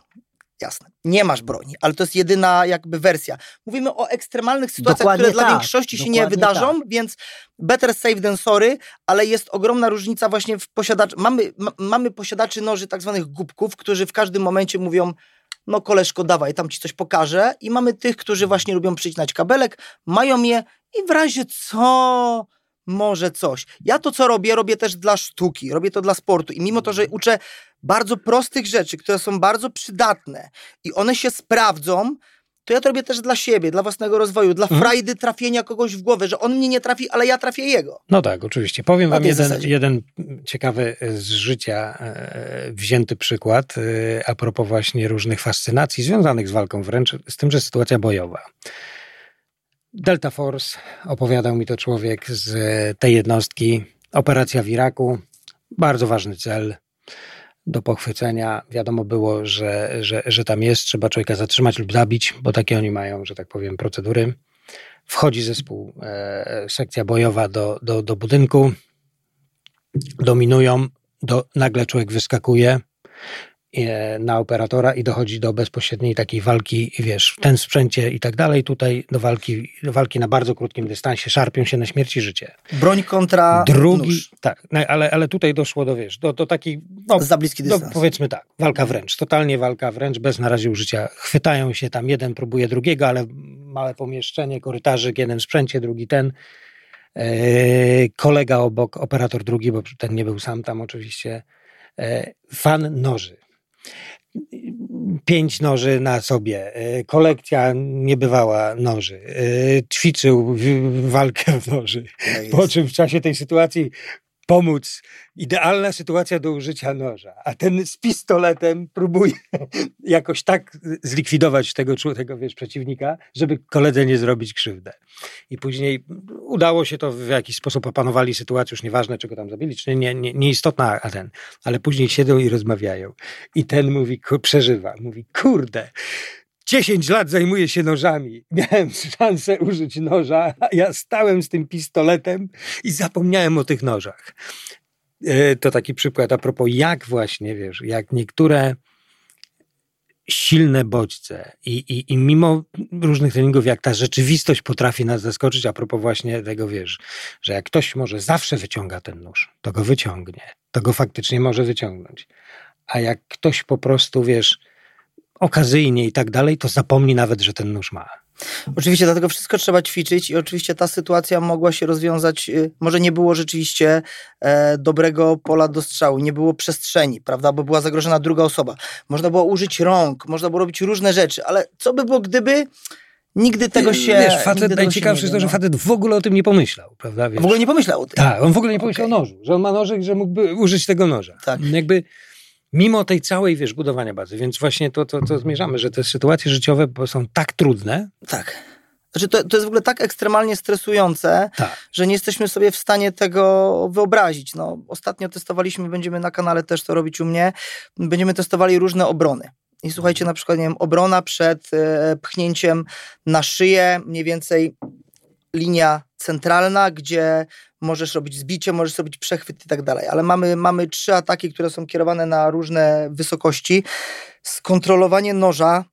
Jasne. Nie masz broni, ale to jest jedyna jakby wersja. Mówimy o ekstremalnych sytuacjach, Dokładnie które dla tak, większości się nie wydarzą, więc better safe than sorry, ale jest ogromna różnica właśnie w posiadaczy. Mamy, ma, mamy posiadaczy noży tak zwanych głupków, którzy w każdym momencie mówią no koleżko, dawaj, tam ci coś pokażę. I mamy tych, którzy właśnie lubią przycinać kabelek, mają je i w razie co może coś. Ja to, co robię, robię też dla sztuki, robię to dla sportu i mimo to, że uczę bardzo prostych rzeczy, które są bardzo przydatne i one się sprawdzą, to ja to robię też dla siebie, dla własnego rozwoju, dla Mhm. frajdy trafienia kogoś w głowę, że on mnie nie trafi, ale ja trafię jego. No tak, oczywiście. Powiem Na wam jeden, zasadzie. jeden ciekawy z życia e, wzięty przykład e, a propos właśnie różnych fascynacji związanych z walką wręcz, z tym, że sytuacja bojowa. Delta Force, opowiadał mi to człowiek z tej jednostki, operacja w Iraku, bardzo ważny cel do pochwycenia. Wiadomo było, że, że, że tam jest, trzeba człowieka zatrzymać lub zabić, bo takie oni mają, że tak powiem, procedury. Wchodzi zespół, e, sekcja bojowa do, do, do budynku, dominują, do, nagle człowiek wyskakuje na operatora i dochodzi do bezpośredniej takiej walki, wiesz, w ten sprzęcie i tak dalej, tutaj do walki, do walki na bardzo krótkim dystansie, szarpią się na śmierć i życie. Broń kontra Drugi, nóż. tak, no, ale, ale tutaj doszło do, wiesz, do, do takiej, no, Za bliski no, dystans. powiedzmy tak, walka wręcz, totalnie walka wręcz, bez na razie użycia. Chwytają się tam, jeden próbuje drugiego, ale małe pomieszczenie, korytarzyk, jeden w sprzęcie, drugi ten. E, kolega obok, operator drugi, bo ten nie był sam tam oczywiście. E, fan noży. Pięć noży na sobie, e, kolekcja niebywała noży, e, ćwiczył walkę w noży. Po czym w czasie tej sytuacji pomóc. Idealna sytuacja do użycia noża. A ten z pistoletem próbuje jakoś tak zlikwidować tego, tego wiesz, przeciwnika, żeby koledze nie zrobić krzywdę. I później udało się to w jakiś sposób opanowali sytuację, już nieważne, czego tam zabili, czy nie, nie, nieistotna, a ten. Ale później siedzą i rozmawiają. I ten mówi, przeżywa. Mówi, kurde, 10 lat zajmuję się nożami. Miałem szansę użyć noża, a ja stałem z tym pistoletem i zapomniałem o tych nożach. E, To taki przykład a propos, jak właśnie, wiesz, jak niektóre silne bodźce i, i, i mimo różnych treningów, jak ta rzeczywistość potrafi nas zaskoczyć, a propos właśnie tego, wiesz, że jak ktoś może zawsze wyciąga ten nóż, to go wyciągnie, to go faktycznie może wyciągnąć. A jak ktoś po prostu, wiesz, okazyjnie i tak dalej, to zapomni nawet, że ten nóż ma. Oczywiście dlatego wszystko trzeba ćwiczyć i oczywiście ta sytuacja mogła się rozwiązać, y, może nie było rzeczywiście e, dobrego pola do strzału, nie było przestrzeni, prawda, bo była zagrożona druga osoba. Można było użyć rąk, można było robić różne rzeczy, ale co by było, gdyby nigdy tego się... Wiesz, facet, najciekawsze jest to, że facet w ogóle o tym nie pomyślał, prawda? Wiesz? W ogóle nie pomyślał o tym. Tak, on w ogóle nie pomyślał Okej. o nożu, że on ma nożyk, że mógłby użyć tego noża. Tak. Jakby mimo tej całej, wiesz, budowania bazy, więc właśnie to, to, to zmierzamy, że te sytuacje życiowe są tak trudne, Tak. Znaczy to, to jest w ogóle tak ekstremalnie stresujące, tak, że nie jesteśmy sobie w stanie tego wyobrazić. No, ostatnio testowaliśmy, będziemy na kanale też to robić u mnie, będziemy testowali różne obrony. I słuchajcie, na przykład, nie wiem, obrona przed e, pchnięciem na szyję, mniej więcej linia centralna, gdzie możesz robić zbicie, możesz robić przechwyt i tak dalej. Ale mamy, mamy trzy ataki, które są kierowane na różne wysokości. Skontrolowanie noża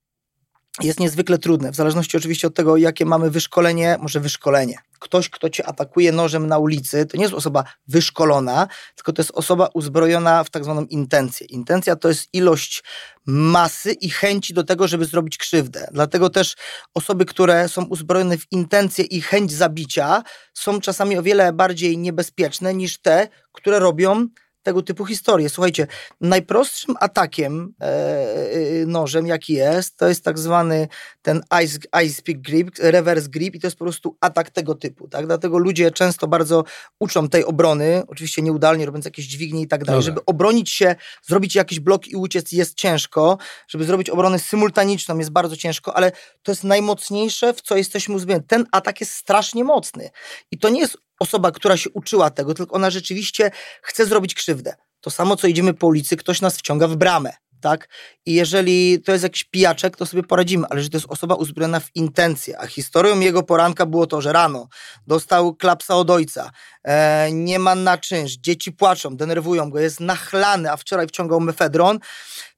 jest niezwykle trudne, w zależności oczywiście od tego, jakie mamy wyszkolenie, może wyszkolenie. Ktoś, kto cię atakuje nożem na ulicy, to nie jest osoba wyszkolona, tylko to jest osoba uzbrojona w tak zwaną intencję. Intencja to jest ilość masy i chęci do tego, żeby zrobić krzywdę. Dlatego też osoby, które są uzbrojone w intencję i chęć zabicia, są czasami o wiele bardziej niebezpieczne niż te, które robią tego typu historie. Słuchajcie, najprostszym atakiem e, e, nożem, jaki jest, to jest tak zwany ten ice, ice pick grip, reverse grip i to jest po prostu atak tego typu. Tak? Dlatego ludzie często bardzo uczą tej obrony, oczywiście nieudalnie, robiąc jakieś dźwignie i tak dalej. Dobra. Żeby obronić się, zrobić jakiś blok i uciec jest ciężko, żeby zrobić obronę symultaniczną jest bardzo ciężko, ale to jest najmocniejsze, w co jesteśmy uzbrojeni. Ten atak jest strasznie mocny i to nie jest osoba, która się uczyła tego, tylko ona rzeczywiście chce zrobić krzywdę. To samo, co idziemy po ulicy, ktoś nas wciąga w bramę. Tak? I jeżeli to jest jakiś pijaczek, to sobie poradzimy, ale że to jest osoba uzbrojona w intencje, a historią jego poranka było to, że rano dostał klapsa od ojca, e, nie ma na czynsz, dzieci płaczą, denerwują go, jest nachlany, a wczoraj wciągał mefedron,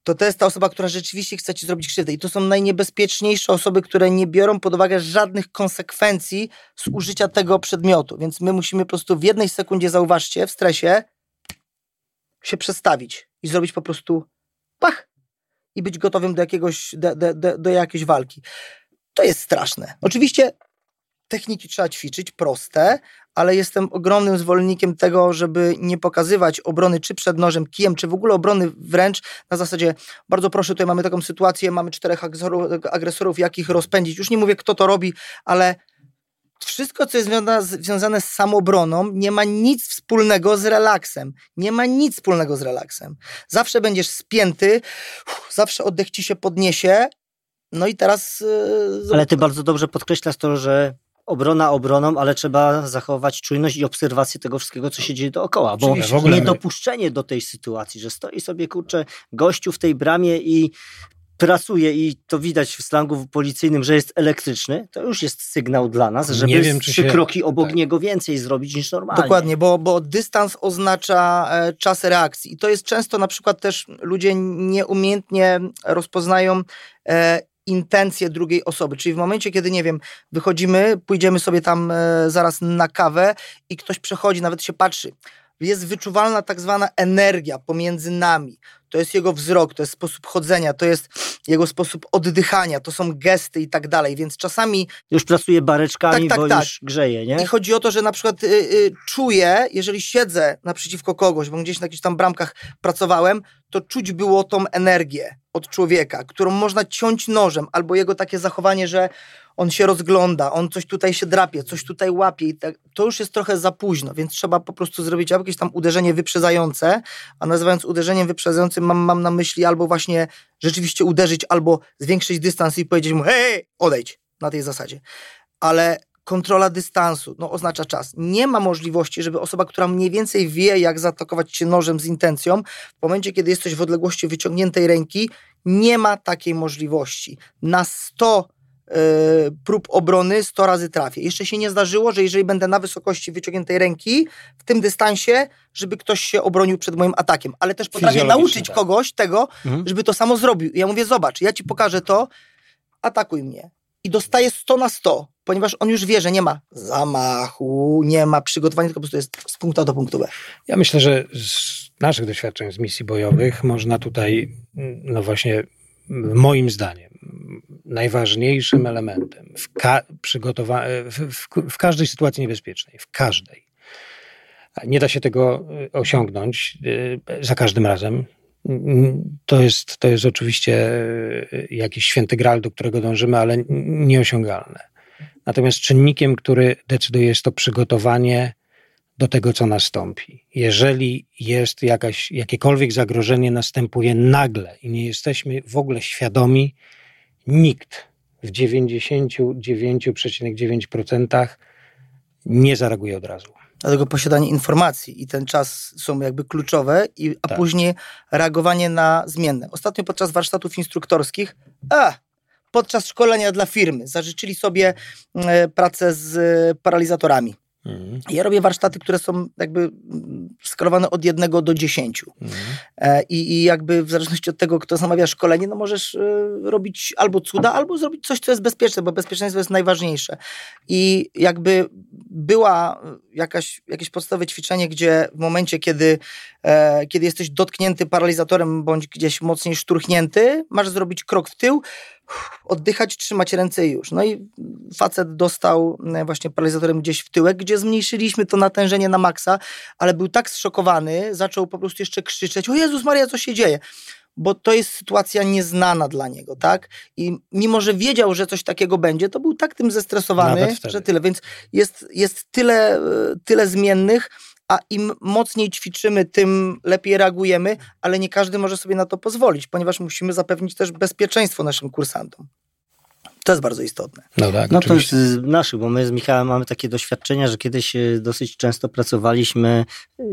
to to jest ta osoba, która rzeczywiście chce ci zrobić krzywdę. I to są najniebezpieczniejsze osoby, które nie biorą pod uwagę żadnych konsekwencji z użycia tego przedmiotu. Więc my musimy po prostu w jednej sekundzie, zauważcie, w stresie się przestawić i zrobić po prostu pach i być gotowym do jakiegoś, do, do, do, jakiejś walki. To jest straszne. Oczywiście techniki trzeba ćwiczyć, proste, ale jestem ogromnym zwolennikiem tego, żeby nie pokazywać obrony czy przed nożem, kijem, czy w ogóle obrony wręcz na zasadzie bardzo proszę, tutaj mamy taką sytuację, mamy czterech agresorów jakich rozpędzić. Już nie mówię, kto to robi, ale wszystko, co jest związane z samobroną, nie ma nic wspólnego z relaksem. Nie ma nic wspólnego z relaksem. Zawsze będziesz spięty, zawsze oddech ci się podniesie. No i teraz. Yy, ale ty bardzo dobrze podkreślasz to, że obrona obroną, ale trzeba zachować czujność i obserwację tego wszystkiego, co się dzieje dookoła. Bo w ogóle niedopuszczenie do tej sytuacji, że stoi sobie kurczę gościu w tej bramie i pracuje i to widać w slangu policyjnym, że jest elektryczny, to już jest sygnał dla nas, żeby nie wiem, trzy się... kroki obok tak. niego więcej zrobić niż normalnie. Dokładnie, bo, bo dystans oznacza e, czas reakcji i to jest często na przykład też ludzie nieumiejętnie rozpoznają e, intencje drugiej osoby. Czyli w momencie, kiedy, nie wiem, wychodzimy, pójdziemy sobie tam e, zaraz na kawę i ktoś przechodzi, nawet się patrzy, jest wyczuwalna tak zwana energia pomiędzy nami. To jest jego wzrok, to jest sposób chodzenia, to jest jego sposób oddychania, to są gesty i tak dalej, więc czasami... Już pracuje bareczkami, tak, tak, bo tak. już grzeje, nie? I chodzi o to, że na przykład y, y, czuję, jeżeli siedzę naprzeciwko kogoś, bo gdzieś na jakichś tam bramkach pracowałem, to czuć było tą energię od człowieka, którą można ciąć nożem, albo jego takie zachowanie, że on się rozgląda, on coś tutaj się drapie, coś tutaj łapie i tak, to już jest trochę za późno, więc trzeba po prostu zrobić jakieś tam uderzenie wyprzedzające, a nazywając uderzeniem wyprzedzającym mam, mam na myśli albo właśnie rzeczywiście uderzyć, albo zwiększyć dystans i powiedzieć mu hej, odejdź, na tej zasadzie. Ale kontrola dystansu no, oznacza czas. Nie ma możliwości, żeby osoba, która mniej więcej wie, jak zaatakować cię nożem z intencją, w momencie, kiedy jesteś w odległości wyciągniętej ręki, nie ma takiej możliwości. Na 100 yy, e, prób obrony 100 razy trafię. Jeszcze się nie zdarzyło, że jeżeli będę na wysokości wyciągniętej ręki, w tym dystansie, żeby ktoś się obronił przed moim atakiem. Ale też potrafię nauczyć tak. kogoś tego, mhm. żeby to samo zrobił. I ja mówię, zobacz, ja ci pokażę to, atakuj mnie. I dostaję 100 na 100 ponieważ on już wie, że nie ma zamachu, nie ma przygotowania, tylko po prostu jest z punktu A do punktu B. Ja myślę, że z naszych doświadczeń z misji bojowych można tutaj, no właśnie, moim zdaniem, najważniejszym elementem w, ka w, w, w każdej sytuacji niebezpiecznej, w każdej, nie da się tego osiągnąć e, za każdym razem. To jest, to jest oczywiście jakiś święty gral, do którego dążymy, ale nieosiągalne. Natomiast czynnikiem, który decyduje, jest to przygotowanie do tego, co nastąpi. Jeżeli jest jakaś, jakiekolwiek zagrożenie, następuje nagle i nie jesteśmy w ogóle świadomi, nikt w 99,9% nie zareaguje od razu. Dlatego posiadanie informacji i ten czas są jakby kluczowe, i, a tak. później reagowanie na zmienne. Ostatnio podczas warsztatów instruktorskich, a podczas szkolenia dla firmy. Zażyczyli sobie e, pracę z paralizatorami. Mhm. Ja robię warsztaty, które są jakby mm, skalowane od jednego do dziesięciu. Mhm. E, I, I jakby w zależności od tego, kto zamawia szkolenie, no możesz e, robić albo cuda, albo zrobić coś, co jest bezpieczne, bo bezpieczeństwo jest najważniejsze. I jakby była jakaś, jakieś podstawowe ćwiczenie, gdzie w momencie, kiedy, e, kiedy jesteś dotknięty paralizatorem bądź gdzieś mocniej szturchnięty, masz zrobić krok w tył, oddychać, trzymać ręce i już. No i facet dostał e, właśnie paralizatorem gdzieś w tyłek, gdzie zmniejszyliśmy to natężenie na maksa, ale był tak zszokowany, zaczął po prostu jeszcze krzyczeć, o Jezus Maria, co się dzieje? Bo to jest sytuacja nieznana dla niego, tak? I mimo, że wiedział, że coś takiego będzie, to był tak tym zestresowany, że tyle. Więc jest, jest tyle, e, tyle zmiennych, a im mocniej ćwiczymy, tym lepiej reagujemy, ale nie każdy może sobie na to pozwolić, ponieważ musimy zapewnić też bezpieczeństwo naszym kursantom. To jest bardzo istotne. No, tak, no to jest z naszych, bo my z Michałem mamy takie doświadczenia, że kiedyś e, dosyć często pracowaliśmy,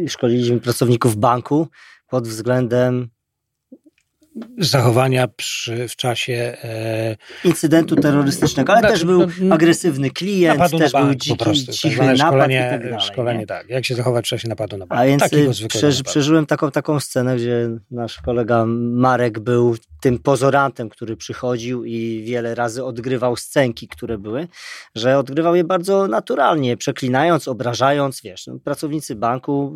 szkoliliśmy pracowników banku pod względem zachowania przy, w czasie e, incydentu terrorystycznego, ale Znaczy, też był no, agresywny klient, napadu też na był bank dziki, po prostu. cichy tak napad szkolenie, i tak dalej. szkolenie nie? tak. Jak się zachować w czasie napadu na bank. A więc zwykłego przeży, przeżyłem taką, taką scenę, gdzie nasz kolega Marek był tym pozorantem, który przychodził i wiele razy odgrywał scenki, które były, że odgrywał je bardzo naturalnie, przeklinając, obrażając, wiesz, no, pracownicy banku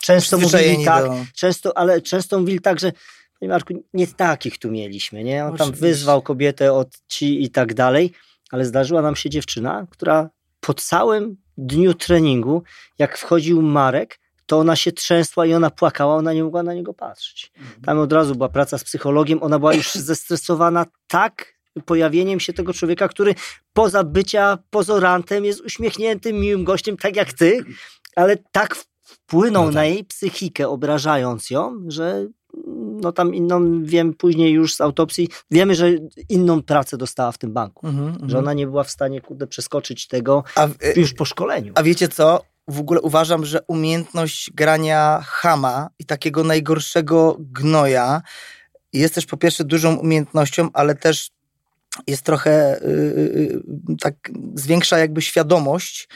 często mówili tak, do- często, ale często mówili tak, że Panie Marku, nie takich tu mieliśmy, nie? On tam wyzwał kobietę od ci i tak dalej, ale zdarzyła nam się dziewczyna, która po całym dniu treningu, jak wchodził Marek, to ona się trzęsła i ona płakała, ona nie mogła na niego patrzeć. Tam od razu była praca z psychologiem, ona była już zestresowana tak pojawieniem się tego człowieka, który poza bycia pozorantem jest uśmiechniętym, miłym gościem, tak jak ty, ale tak wpłynął No tak. na jej psychikę, obrażając ją, że no tam inną, wiem później już z autopsji, wiemy, że inną pracę dostała w tym banku. Mhm, mhm. Że ona nie była w stanie kurde, przeskoczyć tego w- już po szkoleniu. A wiecie co? W ogóle uważam, że umiejętność grania chama i takiego najgorszego gnoja jest też po pierwsze dużą umiejętnością, ale też jest trochę y, y, y, tak zwiększa jakby świadomość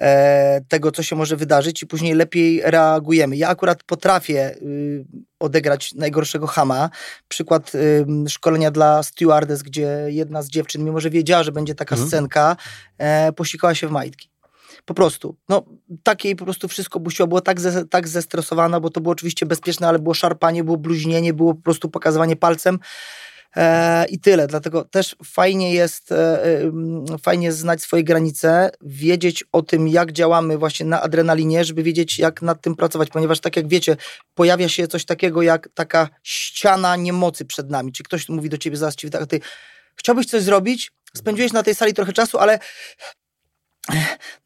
e, tego, co się może wydarzyć i później lepiej reagujemy. Ja akurat potrafię odegrać najgorszego chama. Przykład szkolenia dla stewardess, gdzie jedna z dziewczyn, mimo że wiedziała, że będzie taka Mhm. scenka, e, posikała się w majtki. Po prostu. No, takiej po prostu wszystko busiło. Było tak, ze, tak zestresowana, bo to było oczywiście bezpieczne, ale było szarpanie, było bluźnienie, było po prostu pokazywanie palcem. E, I tyle. Dlatego też fajnie jest, e, fajnie znać swoje granice, wiedzieć o tym, jak działamy właśnie na adrenalinie, żeby wiedzieć, jak nad tym pracować, ponieważ tak jak wiecie, pojawia się coś takiego jak taka ściana niemocy przed nami. Czy ktoś mówi do ciebie zaraz ci ty chciałbyś coś zrobić, spędziłeś na tej sali trochę czasu, ale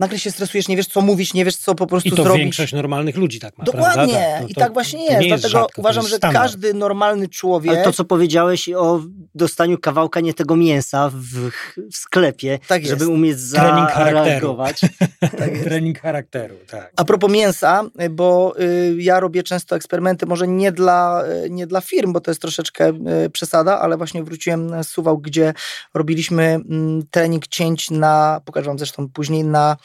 nagle się stresujesz, nie wiesz co mówić, nie wiesz co po prostu I to zrobić. większość normalnych ludzi tak ma. Dokładnie. Prawda? To- I to- tak właśnie to jest. nie Dlatego rzadko, to uważam, jest że standard. każdy normalny człowiek. Ale to, co powiedziałeś o dostaniu kawałka nie tego mięsa w, w sklepie, Tak jest. żeby umieć zareagować. Tak jest. Trening charakteru, tak. A propos mięsa, bo y, ja robię często eksperymenty, może nie dla, y, nie dla firm, bo to jest troszeczkę y, przesada, ale właśnie wróciłem z Suwał, gdzie robiliśmy mm, trening cięć na, pokażę wam zresztą później, na,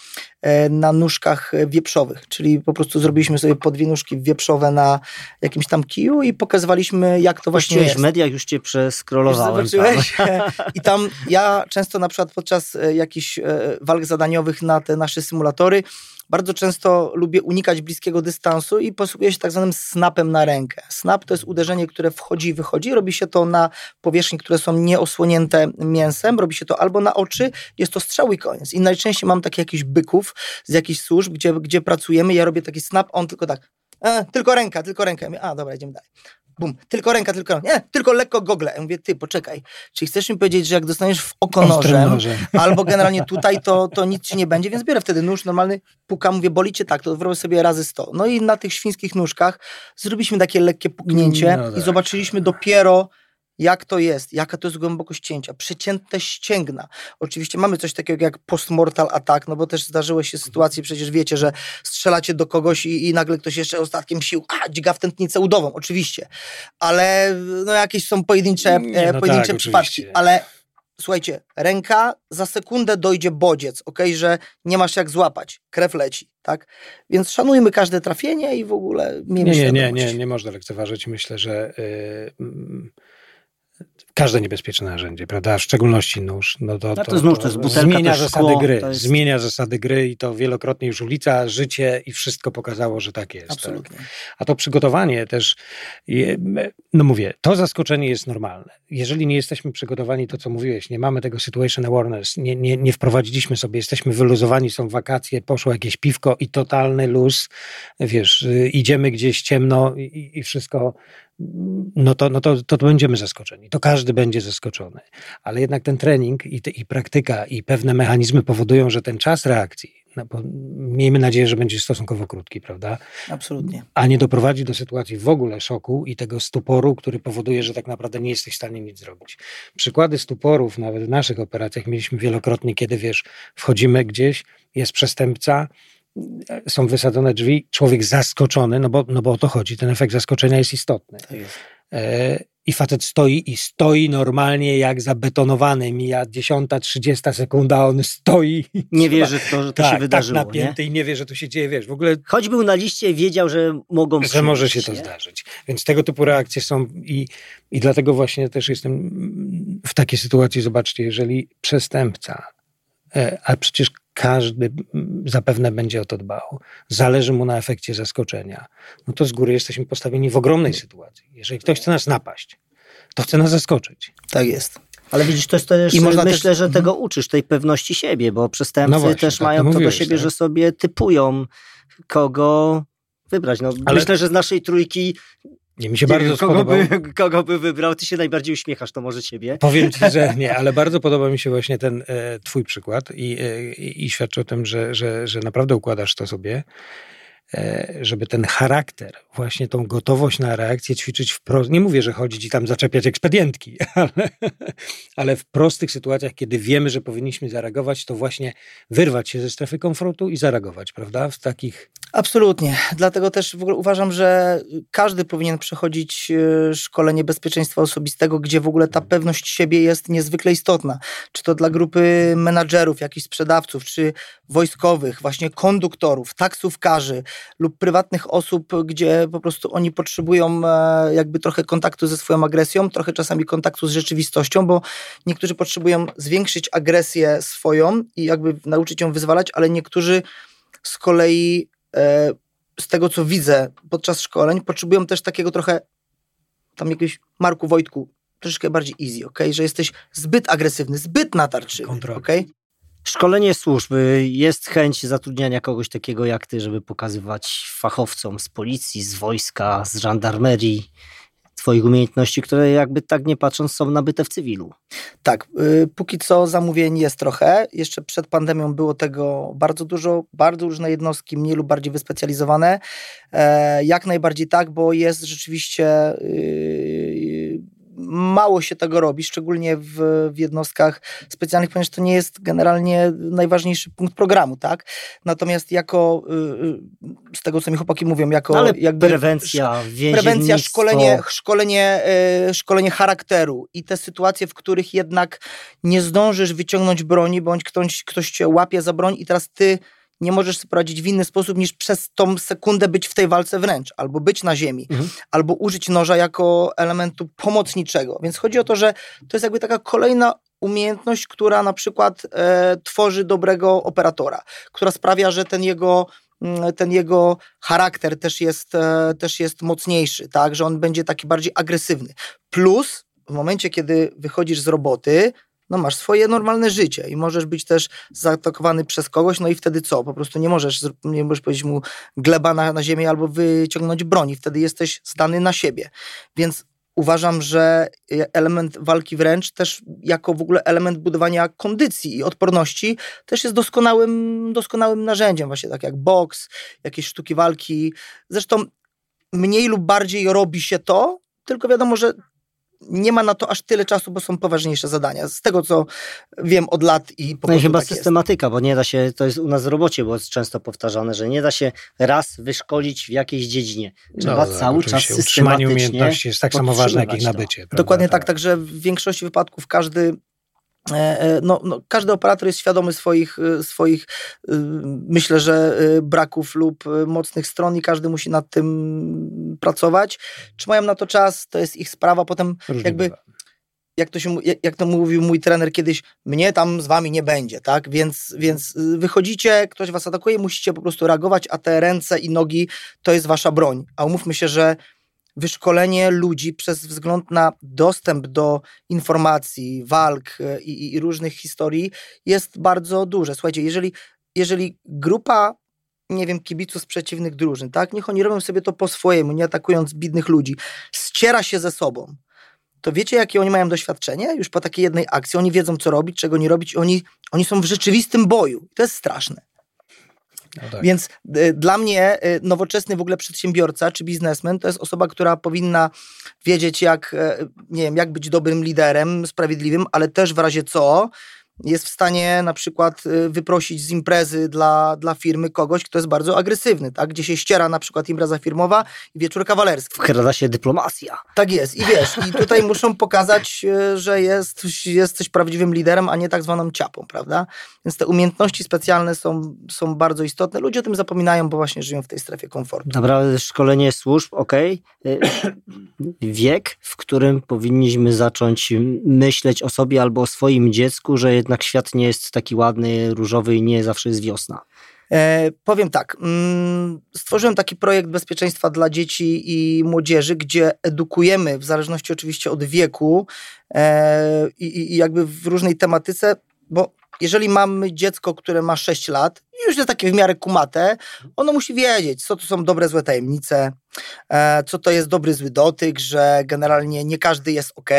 e, na nóżkach wieprzowych, czyli po prostu zrobiliśmy sobie po dwie nóżki wieprzowe na jakimś tam kiju i pokazywaliśmy, jak to właśnie Właściwie jest. w mediach już cię Już przeskrolowałem. zobaczyłeś? I tam ja często na przykład podczas e, jakichś e, walk zadaniowych na te nasze symulatory bardzo często lubię unikać bliskiego dystansu i posługuję się tak zwanym snapem na rękę. Snap to jest uderzenie, które wchodzi i wychodzi. Robi się to na powierzchni, które są nieosłonięte mięsem. Robi się to albo na oczy, jest to strzał i koniec. I najczęściej mam takie jakichś byków z jakichś służb, gdzie, gdzie pracujemy. Ja robię taki snap, on tylko tak, e, tylko ręka, tylko ręka. A, dobra, idziemy dalej. Bum, tylko ręka, tylko ręka. Nie, tylko lekko gogle. Ja mówię, ty, poczekaj. Czy chcesz mi powiedzieć, że jak dostaniesz w oko nożem, nożem. albo generalnie tutaj, to, to nic ci nie będzie, więc biorę wtedy nóż normalny, pukam, mówię, boli cię tak, to zrobię sobie razy 100. No i na tych świńskich nóżkach zrobiliśmy takie lekkie puknięcie No i tak. zobaczyliśmy dopiero, jak to jest, jaka to jest głębokość cięcia, przecięte ścięgna. Oczywiście mamy coś takiego jak postmortal attack, no bo też zdarzyły się sytuacje, przecież wiecie, że strzelacie do kogoś i, i nagle ktoś jeszcze ostatkiem sił, a, dźga w tętnicę udową, oczywiście. Ale no jakieś są pojedyncze, Nie, e, no pojedyncze tak, przypadki, oczywiście. ale słuchajcie, ręka, za sekundę dojdzie bodziec, ok, że nie masz jak złapać, krew leci, tak? Więc szanujmy każde trafienie i w ogóle miejmy Nie, nie, nie, nie, nie można lekceważyć. Myślę, że y, mm, każde niebezpieczne narzędzie, prawda? W szczególności nóż. No to, No to znów to jest butelka, zmienia to zasady szkło, gry. to jest- Zmienia zasady gry i to wielokrotnie już ulica, życie i wszystko pokazało, że tak jest. Tak? Absolutnie. A to przygotowanie też, no mówię, to zaskoczenie jest normalne. Jeżeli nie jesteśmy przygotowani, to co mówiłeś, nie mamy tego situation awareness, nie, nie, nie wprowadziliśmy sobie, jesteśmy wyluzowani, są wakacje, poszło jakieś piwko i totalny luz, wiesz, y, idziemy gdzieś ciemno i, i wszystko, no to, no to, to będziemy zaskoczeni. To każdy będzie zaskoczony. Ale jednak ten trening i, te, i praktyka i pewne mechanizmy powodują, że ten czas reakcji, no miejmy nadzieję, że będzie stosunkowo krótki, prawda? Absolutnie. a nie doprowadzi do sytuacji w ogóle szoku i tego stuporu, który powoduje, że tak naprawdę nie jesteś w stanie nic zrobić. Przykłady stuporów, nawet w naszych operacjach, mieliśmy wielokrotnie, kiedy wiesz, wchodzimy gdzieś, jest przestępca, są wysadzone drzwi, człowiek zaskoczony, no bo, no bo o to chodzi, ten efekt zaskoczenia jest istotny. Tak jest. E, i facet stoi i stoi normalnie jak zabetonowany. Mija dziesiąta, trzydziesta sekunda, on stoi. Nie wierzy w to, że to tak, się wydarzyło. Tak napięty nie? i nie wie, że to się dzieje, wiesz, w ogóle Choć był na liście, wiedział, że mogą że może się przyjść, to nie? zdarzyć. Więc tego typu reakcje są i, i dlatego właśnie też jestem w takiej sytuacji, zobaczcie, jeżeli przestępca, e, a przecież każdy zapewne będzie o to dbał, zależy mu na efekcie zaskoczenia, no to z góry jesteśmy postawieni w ogromnej sytuacji. Jeżeli ktoś chce nas napaść, to chce nas zaskoczyć. Tak jest. Ale widzisz, to jest też, I myślę, też- że mhm. tego uczysz, tej pewności siebie, bo przestępcy No właśnie, też tak, mają to to do mówiłeś, siebie, tak. że sobie typują, kogo wybrać. No, Ale- Myślę, że z naszej trójki Nie, mi się nie bardzo wiem, kogo, spodobał. by, kogo by wybrał. Ty się najbardziej uśmiechasz, to może ciebie. Powiem ci, że nie, ale bardzo podoba mi się właśnie ten e, twój przykład i, e, i, i świadczy o tym, że, że, że naprawdę układasz to sobie, e, żeby ten charakter, właśnie tą gotowość na reakcję ćwiczyć wprost. Nie mówię, że chodzić i tam zaczepiać ekspedientki, ale, ale w prostych sytuacjach, kiedy wiemy, że powinniśmy zareagować, to właśnie wyrwać się ze strefy komfortu i zareagować, prawda? W takich Absolutnie. Dlatego też w ogóle uważam, że każdy powinien przechodzić e, szkolenie bezpieczeństwa osobistego, gdzie w ogóle ta pewność siebie jest niezwykle istotna. Czy to dla grupy menadżerów, jakichś sprzedawców, czy wojskowych, właśnie konduktorów, taksówkarzy lub prywatnych osób, gdzie po prostu oni potrzebują e, jakby trochę kontaktu ze swoją agresją, trochę czasami kontaktu z rzeczywistością, bo niektórzy potrzebują zwiększyć agresję swoją i jakby nauczyć ją wyzwalać, ale niektórzy z kolei z tego, co widzę podczas szkoleń, potrzebują też takiego trochę tam jakiegoś Marku Wojtku, troszeczkę bardziej easy, ok? Że jesteś zbyt agresywny, zbyt natarczywy, ok? Szkolenie służby, jest chęć zatrudniania kogoś takiego jak ty, żeby pokazywać fachowcom z policji, z wojska, z żandarmerii twoich umiejętności, które jakby tak nie patrząc są nabyte w cywilu. Tak, y, póki co zamówień jest trochę. Jeszcze przed pandemią było tego bardzo dużo, bardzo różne jednostki, mniej lub bardziej wyspecjalizowane. E, jak najbardziej tak, bo jest rzeczywiście y, mało się tego robi, szczególnie w, w jednostkach specjalnych, ponieważ to nie jest generalnie najważniejszy punkt programu, tak? Natomiast jako, y, y, z tego co mi chłopaki mówią, jako ale jakby prewencja, prewencja, szkolenie, szkolenie, e, szkolenie charakteru i te sytuacje, w których jednak nie zdążysz wyciągnąć broni, bądź ktoś, ktoś cię łapie za broń i teraz ty nie możesz poradzić w inny sposób niż przez tą sekundę być w tej walce wręcz, albo być na ziemi, Mhm. albo użyć noża jako elementu pomocniczego. Więc chodzi o to, że to jest jakby taka kolejna umiejętność, która na przykład e, tworzy dobrego operatora, która sprawia, że ten jego mm, ten jego charakter też jest, e, też jest mocniejszy, tak, że on będzie taki bardziej agresywny. Plus w momencie, kiedy wychodzisz z roboty, no masz swoje normalne życie i możesz być też zaatakowany przez kogoś, no i wtedy co? Po prostu nie możesz, nie możesz powiedzieć mu gleba na, na ziemię albo wyciągnąć broni, wtedy jesteś zdany na siebie. Więc uważam, że e, element walki wręcz też jako w ogóle element budowania kondycji i odporności też jest doskonałym, doskonałym narzędziem, właśnie tak jak boks, jakieś sztuki walki. Zresztą mniej lub bardziej robi się to, tylko wiadomo, że nie ma na to aż tyle czasu, bo są poważniejsze zadania. Z tego, co wiem od lat i po No i chyba tak jest. systematyka, bo nie da się, to jest u nas w robocie, bo jest często powtarzane, że nie da się raz wyszkolić w jakiejś dziedzinie. Trzeba No tak, cały czas oczywiście. Utrzymanie systematycznie umiejętności jest tak samo ważne, jak ich nabycie. prawda? Dokładnie tak, także w większości wypadków każdy no, no, każdy operator jest świadomy swoich, e, swoich e, myślę, że e, braków lub e, mocnych stron i każdy musi nad tym pracować. Czy mają na to czas, to jest ich sprawa. Potem Różnie jakby jak to, się, jak to mówił mój trener kiedyś, mnie tam z wami nie będzie, tak? Więc, więc wychodzicie, ktoś was atakuje, musicie po prostu reagować, a te ręce i nogi to jest wasza broń. A umówmy się, że wyszkolenie ludzi przez wzgląd na dostęp do informacji, walk y, i, i różnych historii jest bardzo duże. Słuchajcie, jeżeli, jeżeli grupa nie wiem, kibiców z przeciwnych drużyn, tak? Niech oni robią sobie to po swojemu, nie atakując bidnych ludzi. Ściera się ze sobą to wiecie, jakie oni mają doświadczenie? Już po takiej jednej akcji oni wiedzą, co robić, czego nie robić. Oni, oni są w rzeczywistym boju. To jest straszne. No tak. Więc y, dla mnie y, nowoczesny w ogóle przedsiębiorca czy biznesmen to jest osoba, która powinna wiedzieć, jak, e, nie wiem, jak być dobrym liderem, sprawiedliwym, ale też w razie co jest w stanie na przykład y, wyprosić z imprezy dla, dla firmy kogoś, kto jest bardzo agresywny, tak? gdzie się ściera na przykład impreza firmowa i wieczór kawalerski. Wkrada się dyplomacja. Tak jest i wiesz, i tutaj muszą pokazać, y, że jest, jesteś prawdziwym liderem, a nie tak zwaną ciapą, prawda? Więc te umiejętności specjalne są, są bardzo istotne. Ludzie o tym zapominają, bo właśnie żyją w tej strefie komfortu. Naprawdę szkolenie służb, ok. Wiek, w którym powinniśmy zacząć myśleć o sobie albo o swoim dziecku, że jednak świat nie jest taki ładny, różowy i nie zawsze jest wiosna. E, powiem tak, mm, stworzyłem taki projekt bezpieczeństwa dla dzieci i młodzieży, gdzie edukujemy, w zależności oczywiście od wieku e, i, i jakby w różnej tematyce, bo jeżeli mamy dziecko, które ma 6 lat już jest takie w miarę kumate, ono musi wiedzieć, co to są dobre, złe tajemnice, E, co to jest dobry, zły dotyk, że generalnie nie każdy jest ok,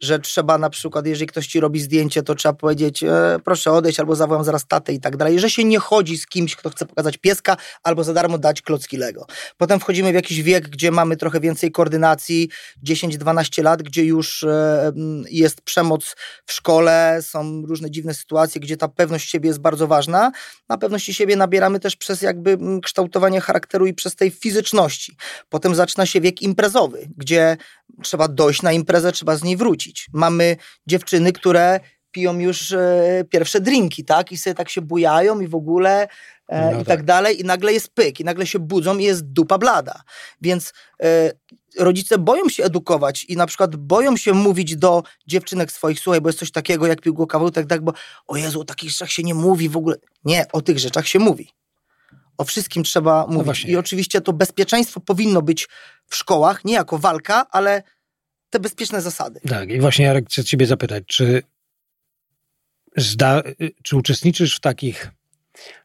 że trzeba na przykład, jeżeli ktoś ci robi zdjęcie, to trzeba powiedzieć e, proszę odejść albo zawołam zaraz tatę i tak dalej, że się nie chodzi z kimś, kto chce pokazać pieska albo za darmo dać klocki Lego. Potem wchodzimy w jakiś wiek, gdzie mamy trochę więcej koordynacji, 10-12 lat, gdzie już e, jest przemoc w szkole, są różne dziwne sytuacje, gdzie ta pewność siebie jest bardzo ważna. Na pewności siebie nabieramy też przez jakby kształtowanie charakteru i przez tej fizyczności. Potem zaczyna się wiek imprezowy, gdzie trzeba dojść na imprezę, trzeba z niej wrócić. Mamy dziewczyny, które piją już e, pierwsze drinki, tak? I sobie tak się bujają i w ogóle no i tak. tak. dalej. I nagle jest pyk, i nagle się budzą i jest dupa blada. Więc e, rodzice boją się edukować i na przykład boją się mówić do dziewczynek swoich, słuchaj, bo jest coś takiego jak piłko kawał, tak, tak, bo o Jezu, o takich rzeczach się nie mówi w ogóle. Nie, o tych rzeczach się mówi. O wszystkim trzeba no mówić. No I oczywiście to bezpieczeństwo powinno być w szkołach, nie jako walka, ale te bezpieczne zasady. Tak, i właśnie Jarek chcę ciebie zapytać, czy, zda, czy uczestniczysz w takich,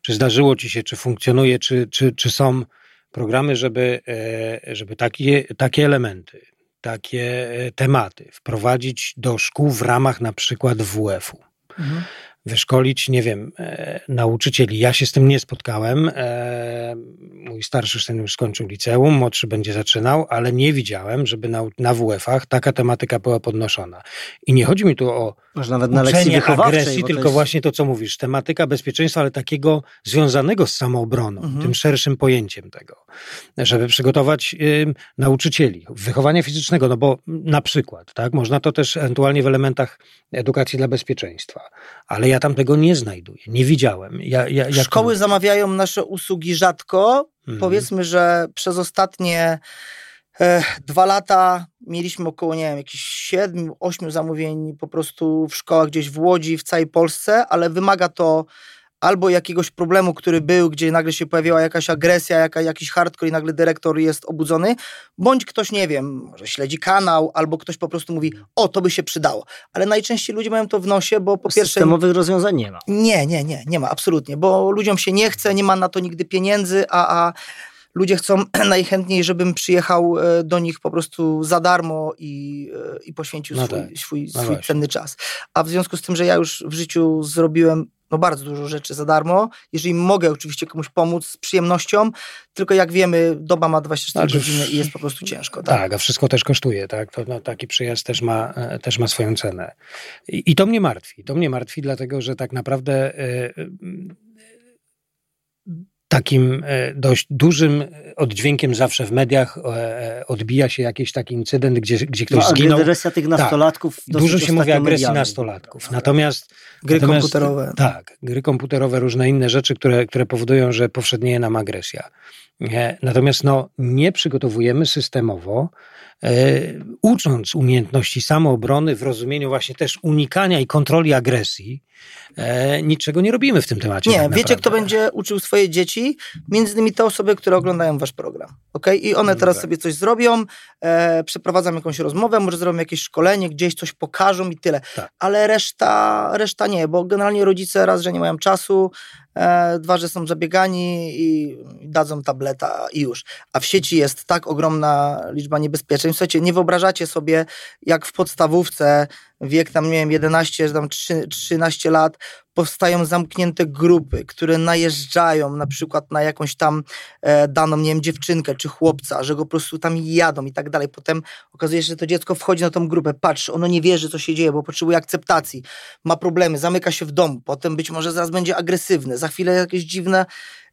czy zdarzyło ci się, czy funkcjonuje, czy, czy, czy są programy, żeby, e, żeby takie, takie elementy, takie e, tematy wprowadzić do szkół w ramach na przykład WF-u. Mhm wyszkolić, nie wiem, e, nauczycieli. Ja się z tym nie spotkałem. E, mój starszy syn już skończył liceum, młodszy będzie zaczynał, ale nie widziałem, żeby na, na WF-ach taka tematyka była podnoszona. I nie chodzi mi tu o Może nawet na lekcji agresji, tylko jest... właśnie to, co mówisz, tematyka bezpieczeństwa, ale takiego związanego z samoobroną, mhm. tym szerszym pojęciem tego, żeby przygotować y, nauczycieli wychowania fizycznego, no bo na przykład, tak, można to też ewentualnie w elementach edukacji dla bezpieczeństwa, ale ja tam tego nie znajduję, nie widziałem. Ja, ja, Szkoły to... zamawiają nasze usługi rzadko. Mhm. Powiedzmy, że przez ostatnie dwa lata mieliśmy około, nie wiem, jakichś siedmiu, ośmiu zamówień po prostu w szkołach gdzieś w Łodzi, w całej Polsce, ale wymaga to albo jakiegoś problemu, który był, gdzie nagle się pojawiła jakaś agresja, jaka, jakiś hardcore i nagle dyrektor jest obudzony, bądź ktoś, nie wiem, może śledzi kanał, albo ktoś po prostu mówi, o, to by się przydało. Ale najczęściej ludzie mają to w nosie, bo po pierwsze... Systemowych rozwiązań nie ma. Nie, nie, nie, nie ma, absolutnie, bo ludziom się nie chce, nie ma na to nigdy pieniędzy, a, a ludzie chcą najchętniej, żebym przyjechał e, do nich po prostu za darmo i, e, i poświęcił no swój, tak. swój, no swój cenny czas. A w związku z tym, że ja już w życiu zrobiłem no bardzo dużo rzeczy za darmo. Jeżeli mogę oczywiście komuś pomóc z przyjemnością, tylko jak wiemy, doba ma 24 znaczy, godziny i jest po prostu ciężko. Tak, tak a wszystko też kosztuje, tak? To, no, taki przyjazd też ma, e, też ma swoją cenę. I, I, to mnie martwi. To mnie martwi, dlatego że tak naprawdę. Takim e, dość dużym oddźwiękiem zawsze w mediach e, odbija się jakiś taki incydent, gdzie, gdzie ktoś no, zginął. Agresja tych tak. nastolatków. Tak, dużo się mówi o agresji nastolatków. Natomiast gry natomiast, komputerowe. Tak, gry komputerowe, różne inne rzeczy, które, które powodują, że powszednieje nam agresja. Natomiast no, nie przygotowujemy systemowo E, ucząc umiejętności samoobrony w rozumieniu właśnie też unikania i kontroli agresji, e, niczego nie robimy w tym temacie. Nie, tak wiecie, kto będzie uczył swoje dzieci? Między innymi te osoby, które oglądają wasz program. Okay? I one teraz tak. sobie coś zrobią, e, przeprowadzą jakąś rozmowę, może zrobią jakieś szkolenie, gdzieś coś pokażą i tyle. Tak. Ale reszta, reszta nie, bo generalnie rodzice raz, że nie mają czasu, e, dwa, że są zabiegani i dadzą tableta i już. A w sieci jest tak ogromna liczba niebezpieczeństw. Słuchajcie, nie wyobrażacie sobie, jak w podstawówce wiek tam, nie wiem, 11, tam 3, 13 lat, powstają zamknięte grupy, które najeżdżają na przykład na jakąś tam e, daną, nie wiem, dziewczynkę czy chłopca, że go po prostu tam jadą i tak dalej. Potem okazuje się, że to dziecko wchodzi na tą grupę, patrz, ono nie wierzy, co się dzieje, bo potrzebuje akceptacji, ma problemy, zamyka się w domu, potem być może zaraz będzie agresywny, za chwilę jakieś dziwne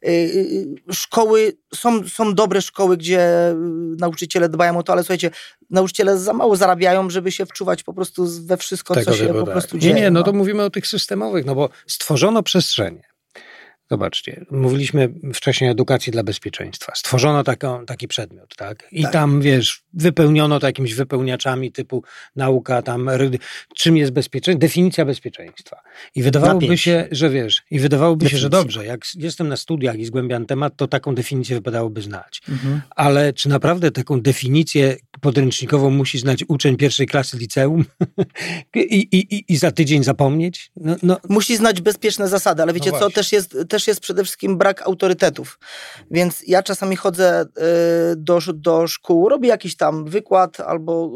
y, y, szkoły, są, są dobre szkoły, gdzie y, nauczyciele dbają o to, ale słuchajcie, nauczyciele za mało zarabiają, żeby się wczuwać po prostu we wszystko, Tego co się po tak. prostu Nie, dzieje. nie, no to mówimy o tych systemowych, no bo stworzono przestrzenie. Zobaczcie, mówiliśmy wcześniej o edukacji dla bezpieczeństwa. Stworzono taką, taki przedmiot, tak? I Tak. tam, wiesz, wypełniono to jakimiś wypełniaczami typu nauka, tam, czym jest bezpieczeństwo, definicja bezpieczeństwa. I wydawałoby się, że wiesz, i wydawałoby się, że Definicja. dobrze, jak jestem na studiach i zgłębiam temat, to taką definicję wypadałoby znać. Mhm. Ale czy naprawdę taką definicję podręcznikową musi znać uczeń pierwszej klasy liceum I, i, i, i za tydzień zapomnieć? No, no, Musi znać bezpieczne zasady, ale wiecie No co, też jest, też jest przede wszystkim brak autorytetów. Więc ja czasami chodzę y, do, do szkół, robię jakiś tam wykład albo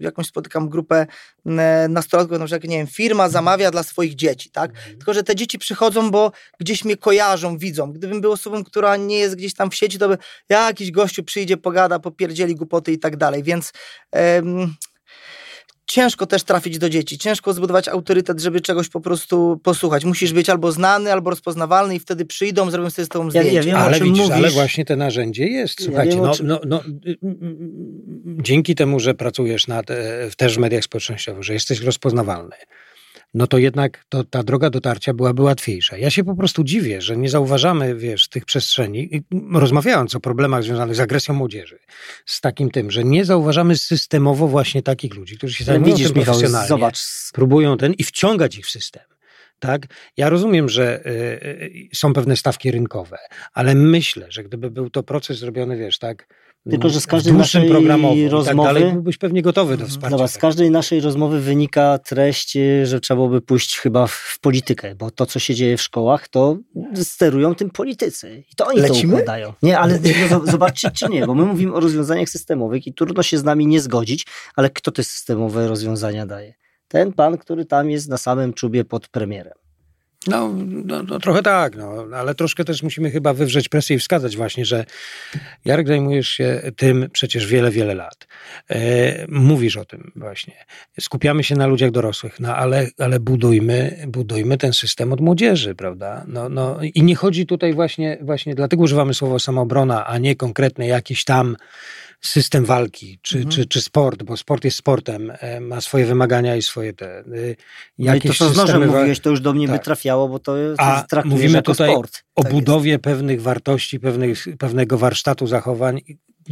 y, jakąś spotykam grupę y, nastolatków, na przykład, nie wiem, firma zamawia dla swoich dzieci, tak? Tylko, że te dzieci przychodzą, bo gdzieś mnie kojarzą, widzą. Gdybym był osobą, która nie jest gdzieś tam w sieci, to by jakiś gościu przyjdzie, pogada, popierdzieli głupoty i tak dalej. Więc ciężko też trafić do dzieci, ciężko zbudować autorytet, żeby czegoś po prostu posłuchać. Musisz być albo znany, albo rozpoznawalny i wtedy przyjdą, zrobią sobie z tobą Ja- zdjęcie. ja wiem, o ale widzisz, ale mówisz. właśnie to narzędzie jest. Ja Słuchajcie, wiem, o no, czym- no, no, y, y, y, dzięki temu, że pracujesz nad, e, też w mediach społecznościowych, że jesteś rozpoznawalny, no to jednak to, ta droga dotarcia byłaby łatwiejsza. Ja się po prostu dziwię, że nie zauważamy, wiesz, tych przestrzeni, rozmawiając o problemach związanych z agresją młodzieży, z takim tym, że nie zauważamy systemowo właśnie takich ludzi, którzy się Ale zajmują widzisz, tym Michał, profesjonalnie zobacz, próbują ten i wciągać ich w system. Tak? Ja rozumiem, że y, y, są pewne stawki rynkowe, ale myślę, że gdyby był to proces zrobiony, wiesz, tak, Tylko, że z każdej naszej tak rozmowy- dalej, byłbyś pewnie gotowy do wsparcia. Zobacz, z każdej naszej rozmowy wynika treść, że trzeba byłoby pójść chyba w, politykę, bo to, co się dzieje w szkołach, to sterują tym politycy. I to oni Lecimy? to układają. Nie, ale no, zo- zobaczcie, czy nie, bo my mówimy o rozwiązaniach systemowych i trudno się z nami nie zgodzić, ale kto te systemowe rozwiązania daje? Ten pan, który tam jest na samym czubie pod premierem. No, no, no trochę tak, no, ale troszkę też musimy chyba wywrzeć presję i wskazać właśnie, że Jarek zajmujesz się tym przecież wiele, wiele lat. E, mówisz o tym właśnie. Skupiamy się na ludziach dorosłych, no ale, ale budujmy, budujmy ten system od młodzieży, prawda? No, no, I nie chodzi tutaj właśnie, właśnie dlatego używamy słowa samoobrona, a nie konkretny jakiś tam system walki, czy, Mhm. czy, czy sport, bo sport jest sportem, e, ma swoje wymagania i swoje te... e, No i to, co z nożem wa- mówiłeś, to już do mnie by Tak. trafiało, bo to jest, A traktujesz mówimy jako tutaj sport. o Tak jest. budowie pewnych wartości, pewnych, pewnego warsztatu zachowań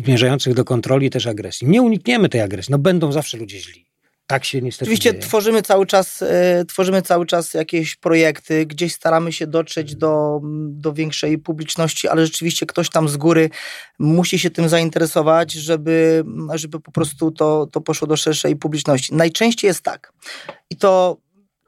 zmierzających do kontroli też agresji. Nie unikniemy tej agresji, no będą zawsze ludzie źli. Tak się niestety Oczywiście dzieje. tworzymy cały czas, e, tworzymy cały czas jakieś projekty, gdzieś staramy się dotrzeć do, do większej publiczności, ale rzeczywiście ktoś tam z góry musi się tym zainteresować, żeby, żeby po prostu to, to poszło do szerszej publiczności. Najczęściej jest tak. I to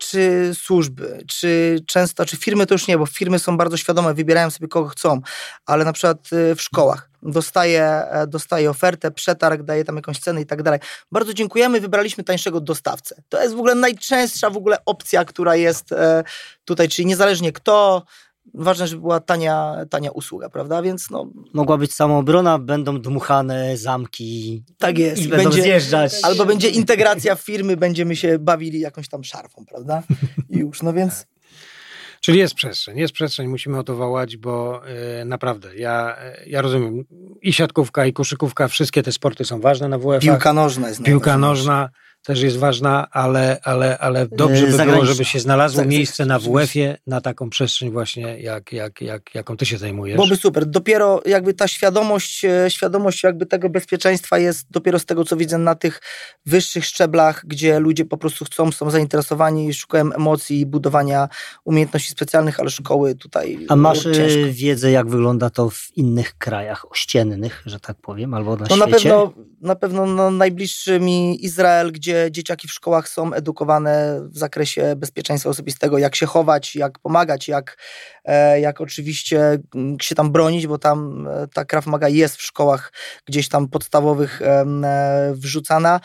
czy służby, czy często, czy firmy to już nie, bo firmy są bardzo świadome, wybierają sobie kogo chcą, ale na przykład y, w szkołach dostaje, dostaje ofertę, przetarg, daje tam jakąś cenę i tak dalej. Bardzo dziękujemy, wybraliśmy tańszego dostawcę. To jest w ogóle najczęstsza w ogóle opcja, która jest e, tutaj, czyli niezależnie kto, ważne, żeby była tania, tania usługa, prawda? Więc no, Mogła być samoobrona, będą dmuchane zamki. Tak jest. I I będą będzie- zjeżdżać. albo będzie integracja firmy, będziemy się bawili jakąś tam szarfą, prawda? I już, no więc Czyli jest przestrzeń, jest przestrzeń, musimy o to wołać, bo e, naprawdę, ja, e, ja rozumiem, i siatkówka, i koszykówka, wszystkie te sporty są ważne na WF. piłka nożna jest Piłka nożna też jest ważna, ale, ale, ale dobrze by było, żeby się znalazło Za- miejsce na. WF-ie, na taką przestrzeń właśnie, jak, jak, jak, jaką ty się zajmujesz. Byłoby super. Dopiero jakby ta świadomość, e, świadomość jakby tego bezpieczeństwa jest dopiero z tego, co widzę na tych wyższych szczeblach, gdzie ludzie po prostu chcą, są zainteresowani, szukają emocji i budowania umiejętności specjalnych, ale szkoły tutaj A masz y, ciężko. wiedzę, jak wygląda to w innych krajach ościennych, że tak powiem, albo na No na świecie? pewno, na pewno no, najbliższy mi Izrael, gdzie dzieciaki w szkołach są edukowane w zakresie bezpieczeństwa osobistego, jak się chować, jak pomagać, jak, e, jak oczywiście mm, się tam bronić, bo tam e, ta Krav Maga jest w szkołach gdzieś tam podstawowych e, wrzucana.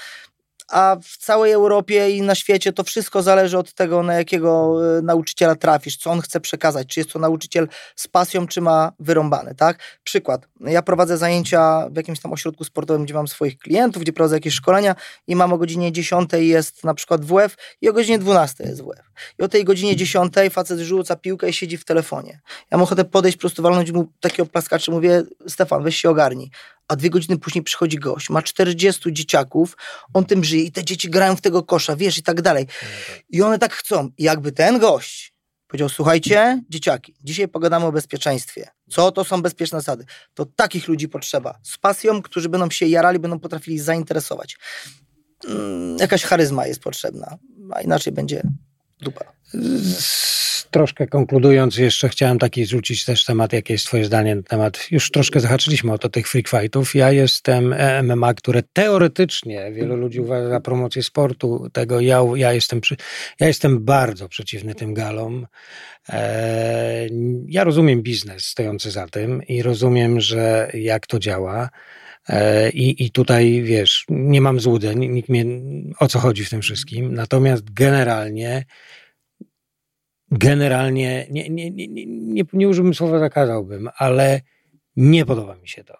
A w całej Europie i na świecie to wszystko zależy od tego, na jakiego e, nauczyciela trafisz, co on chce przekazać, czy jest to nauczyciel z pasją, czy ma wyrąbane, tak? Przykład, ja prowadzę zajęcia w jakimś tam ośrodku sportowym, gdzie mam swoich klientów, gdzie prowadzę jakieś szkolenia i mam o godzinie 10 jest na przykład WF i o godzinie 12 jest WF. I o tej godzinie 10 facet rzuca piłkę i siedzi w telefonie. Ja mam ochotę podejść, po prostu walnąć mu takiego plaskacza, mówię, Stefan, weź się ogarnij a dwie godziny później przychodzi gość, ma 40 dzieciaków, on tym żyje i te dzieci grają w tego kosza, wiesz, i tak dalej. I one tak chcą. I jakby ten gość powiedział, słuchajcie, dzieciaki, dzisiaj pogadamy o bezpieczeństwie. Co to są bezpieczne zasady? To takich ludzi potrzeba. Z pasją, którzy będą się jarali, będą potrafili zainteresować. Hmm, jakaś charyzma jest potrzebna, a inaczej będzie dupa. Troszkę konkludując, jeszcze chciałem taki rzucić też temat, jakie jest twoje zdanie na temat, już troszkę zahaczyliśmy o to tych freak fightów. Ja jestem e MMA, które teoretycznie wielu ludzi uważa za promocję sportu, tego ja, ja, jestem, przy, ja jestem bardzo przeciwny tym galom. E, ja rozumiem biznes stojący za tym i rozumiem, że jak to działa. E, I, I tutaj, wiesz, nie mam złudzeń, nikt mnie, o co chodzi w tym wszystkim. Natomiast generalnie, generalnie, nie, nie, nie, nie, nie użyłbym słowa zakazałbym, ale nie podoba mi się to.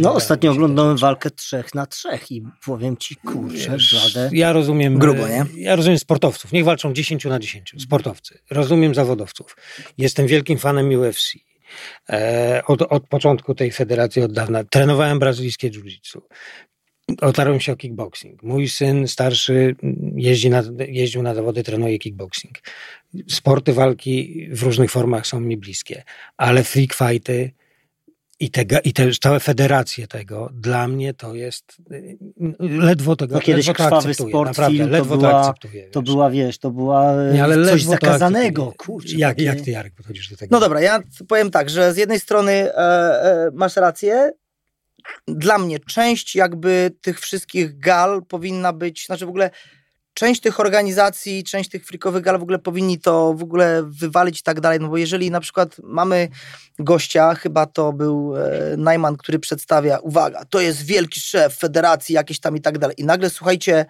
no ostatnio oglądałem walkę trzech na trzech i powiem ci, kurczę, żaden. Ja rozumiem. Grubo, nie? Ja rozumiem sportowców. Niech walczą 10 na 10. Sportowcy. Rozumiem zawodowców. Jestem wielkim fanem UFC. E, od, od początku tej federacji, od dawna. Trenowałem brazylijskie jiu-jitsu. Otarłem się o kickboxing. Mój syn starszy jeździ na, jeździł na zawody, trenuje kickboxing. Sporty walki w różnych formach są mi bliskie, ale freak fighty i te, i te całe federacje tego, dla mnie to jest ledwo tego no kiedyś ledwo to sport Naprawdę, film, ledwo to była, akceptuję. to wiesz. była, wiesz, to była Nie, ale coś to zakazanego. akceptuję. Kurczę, jak, takie- jak ty, Jarek, podchodzisz do tego? No dobra, ja powiem tak, że z jednej strony e, e, masz rację. Dla mnie część jakby tych wszystkich gal powinna być, znaczy w ogóle część tych organizacji, część tych frikowych gal w ogóle powinni to w ogóle wywalić i tak dalej, no bo jeżeli na przykład mamy gościa, chyba to był e, Najman, który przedstawia, uwaga, to jest wielki szef federacji jakieś tam i tak dalej i nagle słuchajcie,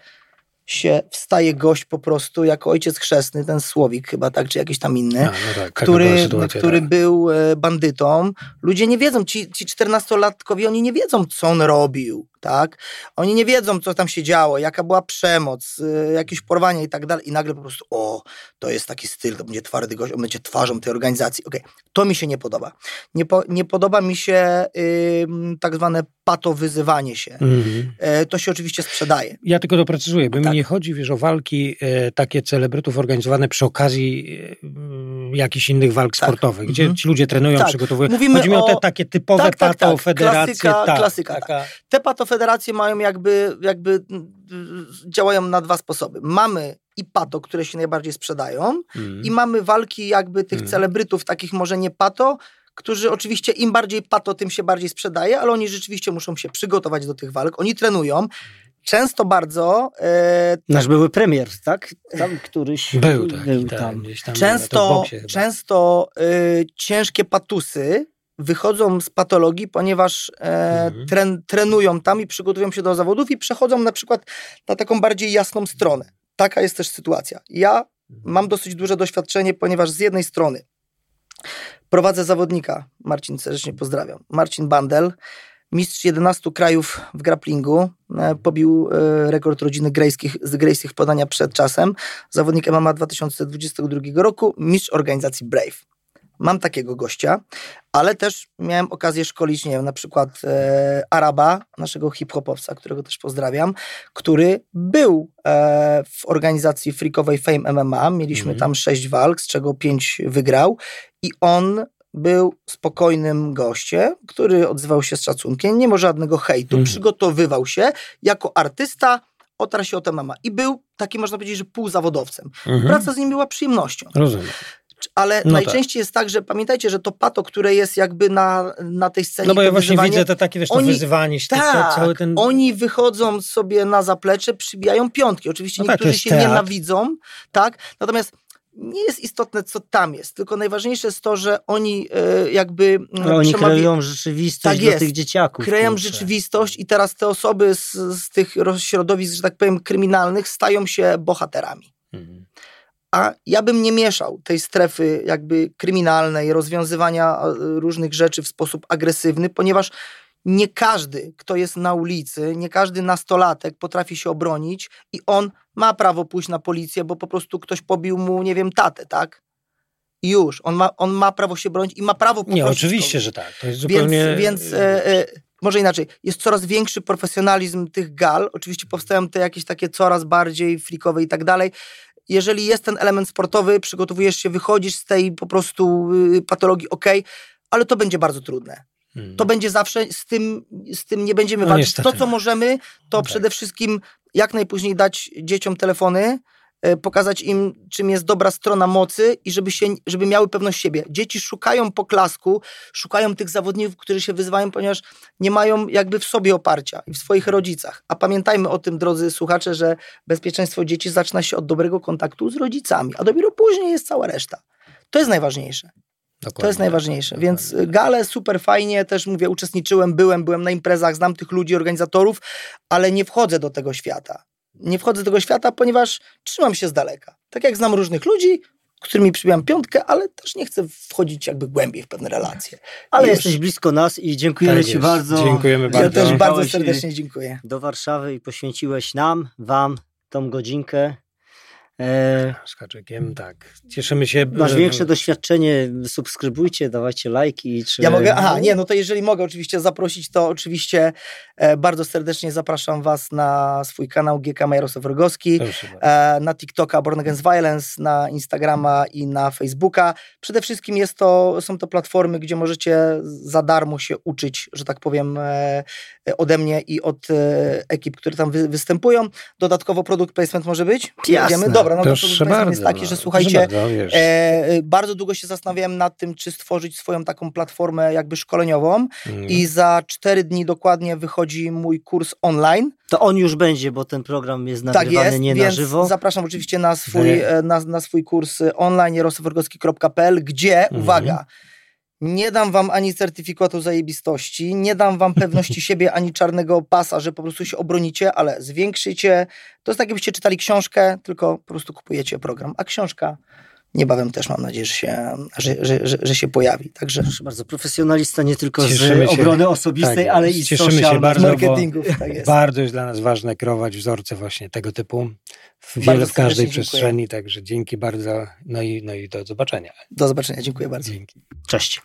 się wstaje gość po prostu jako ojciec chrzestny, ten Słowik chyba, tak, czy jakiś tam inny A, no tak, który, sytuacja, który tak. był e, bandytą. Ludzie nie wiedzą, ci, ci 14-latkowie, oni nie wiedzą, co on robił, tak? Oni nie wiedzą, co tam się działo, jaka była przemoc, e, jakieś porwania i tak dalej. I nagle po prostu, o, to jest taki styl, to będzie twardy gość, on będzie twarzą tej organizacji. Okej, to mi się nie podoba. Nie, po, nie podoba mi się ym, tak zwane patowyzywanie się. Mhm. E, to się oczywiście sprzedaje. Ja tylko doprecyzuję, bo mi Tak. nie chodzi wiesz, o walki e, takie celebrytów organizowane przy okazji e, jakichś innych walk Tak. sportowych, gdzie Mhm. ci ludzie trenują, Tak. przygotowują. Mówimy chodzi mi o te takie typowe Tak, tak, tak. pato federacje. Klasyka, tak, klasyka, taka, Te patofederacje mają jakby, jakby działają na dwa sposoby. Mamy i pato, które się najbardziej sprzedają mm. i mamy walki jakby tych celebrytów, takich może nie pato, którzy oczywiście im bardziej pato, tym się bardziej sprzedaje, ale oni rzeczywiście muszą się przygotować do tych walk. Oni trenują. Często bardzo e, Nasz były premier, tak? Tam któryś Był, tak, był tak, tam. gdzieś tam w często, często y, ciężkie patusy wychodzą z patologii, ponieważ e, Mhm. tren, trenują tam i przygotowują się do zawodów i przechodzą na przykład na taką bardziej jasną stronę. Taka jest też sytuacja. Ja mam dosyć duże doświadczenie, ponieważ z jednej strony prowadzę zawodnika, Marcin serdecznie pozdrawiam, Marcin Bandel, mistrz 11 krajów w grapplingu, e, pobił e, rekord rodziny grejskich, z grejskich podania przed czasem, zawodnik MMA 2022 roku, mistrz organizacji Brave. Mam takiego gościa, ale też miałem okazję szkolić, nie wiem, na przykład e, Araba, naszego hip-hopowca, którego też pozdrawiam, który był e, w organizacji freakowej Fame MMA. Mieliśmy Mhm. tam sześć walk, z czego pięć wygrał i on był spokojnym gościem, który odzywał się z szacunkiem, nie ma żadnego hejtu, Mhm. przygotowywał się jako artysta, otarł się o MMA i był taki, można powiedzieć, że półzawodowcem. Mhm. Praca z nim była przyjemnością. Rozumiem. Ale No najczęściej jest tak, że pamiętajcie, że to pato, które jest jakby na, na tej scenie. No bo ja to właśnie widzę te takie, wiesz, to oni- wyzywanie się, Tak, cały ten... oni wychodzą sobie na zaplecze, przybijają piątki. Oczywiście No tak, to niektórzy jest się teatr. nienawidzą, tak? Natomiast nie jest istotne, co tam jest, tylko najważniejsze jest to, że oni e, jakby Ale oni przemawia- kreują rzeczywistość Tak dla jest. tych dzieciaków. Kryją kurczę. rzeczywistość i teraz te osoby z, z tych środowisk, że tak powiem, kryminalnych stają się bohaterami. Mhm. A ja bym nie mieszał tej strefy jakby kryminalnej, rozwiązywania e, różnych rzeczy w sposób agresywny, ponieważ nie każdy, kto jest na ulicy, nie każdy nastolatek potrafi się obronić i on ma prawo pójść na policję, bo po prostu ktoś pobił mu, nie wiem, tatę, tak? I już. On ma, on ma prawo się bronić i ma prawo Nie, poprosić oczywiście, kogoś. że tak. To jest zupełnie... Więc, więc e, e, może inaczej, jest coraz większy profesjonalizm tych gal. Oczywiście powstają te jakieś takie coraz bardziej frikowe i tak dalej. Jeżeli jest ten element sportowy, przygotowujesz się, wychodzisz z tej po prostu y, patologii, ok, ale to będzie bardzo trudne. Mhm. To będzie zawsze, z tym, z tym nie będziemy No walczyć. niestety. To, co możemy, to tak. przede wszystkim jak najpóźniej dać dzieciom telefony, pokazać im, czym jest dobra strona mocy i żeby, się, żeby miały pewność siebie. Dzieci szukają poklasku, szukają tych zawodników, którzy się wyzywają, ponieważ nie mają jakby w sobie oparcia i w swoich rodzicach. A pamiętajmy o tym, drodzy słuchacze, że bezpieczeństwo dzieci zaczyna się od dobrego kontaktu z rodzicami, a dopiero później jest cała reszta. To jest najważniejsze. To Dokładnie jest tak. najważniejsze. Więc gale super fajnie, też mówię, uczestniczyłem, byłem, byłem na imprezach, znam tych ludzi, organizatorów, ale nie wchodzę do tego świata. Nie wchodzę do tego świata, ponieważ trzymam się z daleka. Tak jak znam różnych ludzi, którymi przybijam piątkę, ale też nie chcę wchodzić jakby głębiej w pewne relacje. Ale Już. jesteś blisko nas i dziękujemy Tak Ci jest. bardzo. Dziękujemy Ja bardzo. też bardzo serdecznie dziękuję. Do Warszawy i poświęciłeś nam, Wam tą godzinkę. E, Z haczykiem, tak. Cieszymy się. masz większe doświadczenie, subskrybujcie, dawajcie lajki. Czy... Ja mogę, aha, nie, no to jeżeli mogę oczywiście zaprosić, to oczywiście e, bardzo serdecznie zapraszam Was na swój kanał GK Jarosław Rogowski. E, na TikToka Born Against Violence, na Instagrama i na Facebooka. Przede wszystkim jest to, są to platformy, gdzie możecie za darmo się uczyć, że tak powiem, e, ode mnie i od e, ekip, które tam wy, występują. Dodatkowo produkt placement może być? Jasne. Jedziemy? Dobra, no to produkt placement bardzo. jest taki, no. że słuchajcie, bardzo. E, e, bardzo długo się zastanawiałem nad tym, czy stworzyć swoją taką platformę jakby szkoleniową Mm. i za cztery dni dokładnie wychodzi mój kurs online. To on już będzie, bo ten program jest Tak nagrywany jest, nie na żywo. zapraszam oczywiście na swój, Nie. e, na, na swój kurs e, online jarosławrogowski.pl, gdzie, Mhm. uwaga, nie dam wam ani certyfikatu zajebistości, nie dam wam pewności siebie, ani czarnego pasa, że po prostu się obronicie, ale zwiększycie. To jest tak, jakbyście czytali książkę, tylko po prostu kupujecie program. A książka niebawem też mam nadzieję, że się, że, że, że, że się pojawi. Także Proszę bardzo, profesjonalista nie tylko Cieszymy z się. obrony osobistej, Tak, ale i z cieszymy się social bardzo, bo- marketingów, tak jest. Bardzo jest dla nas ważne kreować wzorce właśnie tego typu w, Bardzo wiele, w każdej serdecznie dziękuję. przestrzeni, także dzięki bardzo, no i, no i do zobaczenia. Do zobaczenia, dziękuję bardzo. Dzięki. Cześć.